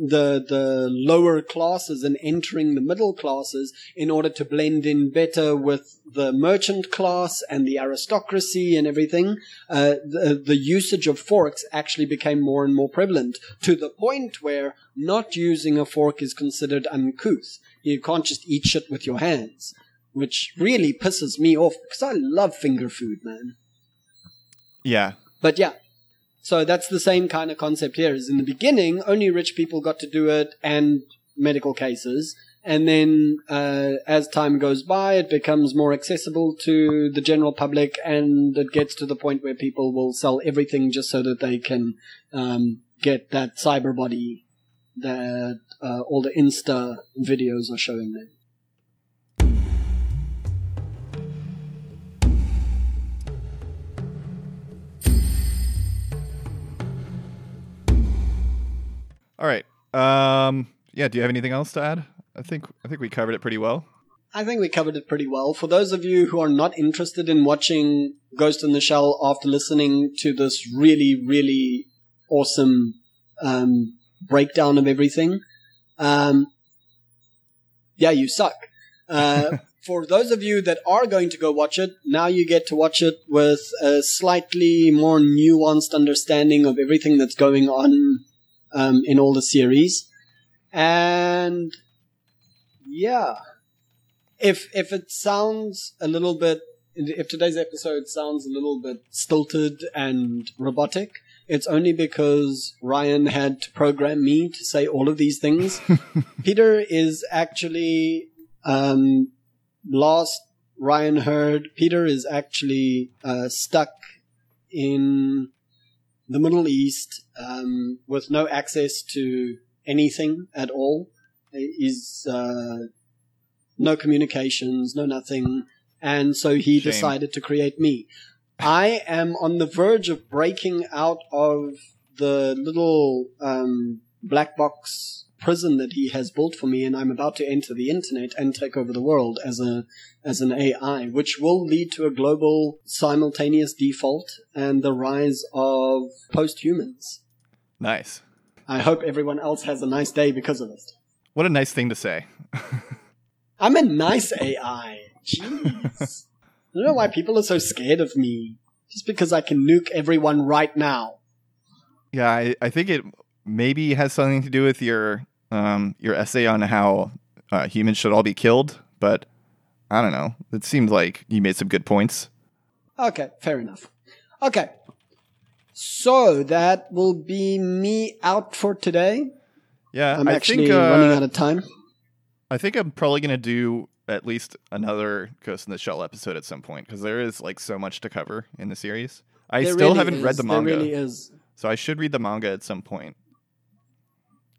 Speaker 2: the the lower classes and entering the middle classes in order to blend in better with the merchant class and the aristocracy and everything, uh, the, the usage of forks actually became more and more prevalent to the point where not using a fork is considered uncouth. You can't just eat shit with your hands, which really pisses me off because I love finger food, man.
Speaker 1: Yeah.
Speaker 2: But yeah. So that's the same kind of concept here. Is in the beginning, only rich people got to do it, and medical cases. And then, uh, as time goes by, it becomes more accessible to the general public, and it gets to the point where people will sell everything just so that they can um, get that cyber body that uh, all the Insta videos are showing them.
Speaker 1: All right. Um, yeah. Do you have anything else to add? I think I think we covered it pretty well.
Speaker 2: I think we covered it pretty well. For those of you who are not interested in watching Ghost in the Shell after listening to this really, really awesome um, breakdown of everything, um, yeah, you suck. Uh, for those of you that are going to go watch it, now you get to watch it with a slightly more nuanced understanding of everything that's going on um, in all the series. And yeah, if if it sounds a little bit, if today's episode sounds a little bit stilted and robotic, it's only because Ryan had to program me to say all of these things. Peter is actually um, last Ryan heard. Peter is actually uh, stuck in the Middle East um, with no access to anything at all. Is uh, no communications, no nothing, and so he
Speaker 1: Shame.
Speaker 2: decided to create me. I am on the verge of breaking out of the little um, black box prison that he has built for me, and I'm about to enter the internet and take over the world as a as an AI, which will lead to a global simultaneous default and the rise of post-humans.
Speaker 1: Nice.
Speaker 2: I hope everyone else has a nice day because of it.
Speaker 1: What a nice thing to say.
Speaker 2: I'm a nice AI. Jeez. I don't know why people are so scared of me. Just because I can nuke everyone right now.
Speaker 1: Yeah, I, I think it maybe has something to do with your um, your essay on how uh, humans should all be killed, but I don't know. It seemed like you made some good points.
Speaker 2: Okay, fair enough. Okay. So that will be me out for today.
Speaker 1: Yeah,
Speaker 2: I'm
Speaker 1: I
Speaker 2: actually
Speaker 1: think uh,
Speaker 2: running out of time.
Speaker 1: I think I'm probably gonna do at least another Ghost in the Shell episode at some point because there is like so much to cover in the series. I
Speaker 2: There
Speaker 1: still
Speaker 2: really
Speaker 1: haven't
Speaker 2: is.
Speaker 1: read the
Speaker 2: There
Speaker 1: manga,
Speaker 2: really is.
Speaker 1: so I should read the manga at some point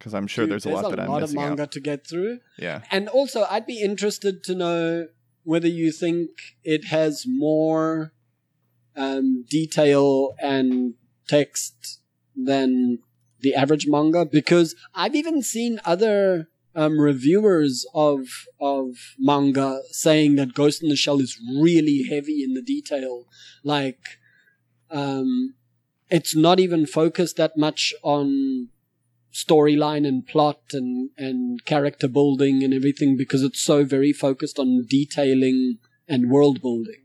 Speaker 1: because I'm sure
Speaker 2: Dude,
Speaker 1: there's a lot that I'm
Speaker 2: of
Speaker 1: missing
Speaker 2: manga
Speaker 1: out.
Speaker 2: to get through.
Speaker 1: Yeah,
Speaker 2: And also, I'd be interested to know whether you think it has more um, detail and text than the average manga, because I've even seen other um, reviewers of of manga saying that Ghost in the Shell is really heavy in the detail. Like, um, it's not even focused that much on storyline and plot and and character building and everything because it's so very focused on detailing and world building.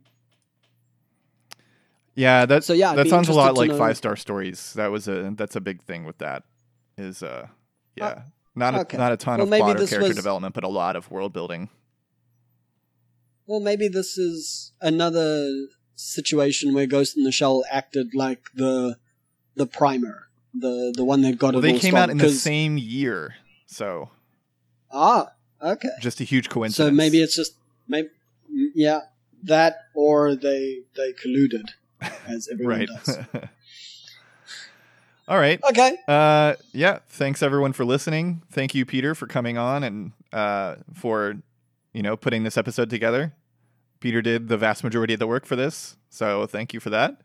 Speaker 1: Yeah, that
Speaker 2: So, yeah,
Speaker 1: that sounds a lot like
Speaker 2: know-
Speaker 1: five star stories. That was a that's a big thing with that. Is uh yeah. not a,
Speaker 2: okay.
Speaker 1: not a ton
Speaker 2: Well,
Speaker 1: of plot or character
Speaker 2: was-
Speaker 1: development, but a lot of world building.
Speaker 2: Well, maybe this is another situation where Ghost in the Shell acted like the the primer, the the one that got
Speaker 1: Well,
Speaker 2: it
Speaker 1: they came out in the same year, so
Speaker 2: Ah, okay.
Speaker 1: just a huge coincidence.
Speaker 2: So maybe it's just maybe yeah that or they they colluded as everyone
Speaker 1: right.
Speaker 2: does.
Speaker 1: All right.
Speaker 2: Okay.
Speaker 1: Uh, yeah. Thanks everyone for listening. Thank you, Peter, for coming on and uh, for you know putting this episode together. Peter did the vast majority of the work for this, so thank you for that.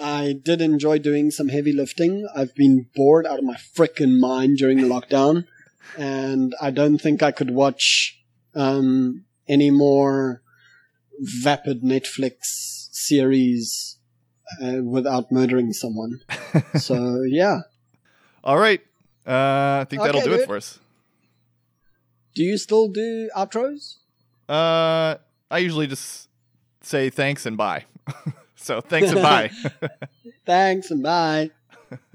Speaker 2: I did enjoy doing some heavy lifting. I've been bored out of my frickin' mind during the lockdown, and I don't think I could watch um, any more vapid Netflix series uh, without murdering someone. so yeah.
Speaker 1: All right. Uh, I think that'll
Speaker 2: Okay,
Speaker 1: do it for us.
Speaker 2: Do you still do outros?
Speaker 1: Uh, I usually just say thanks and bye. so thanks and bye.
Speaker 2: Thanks and bye.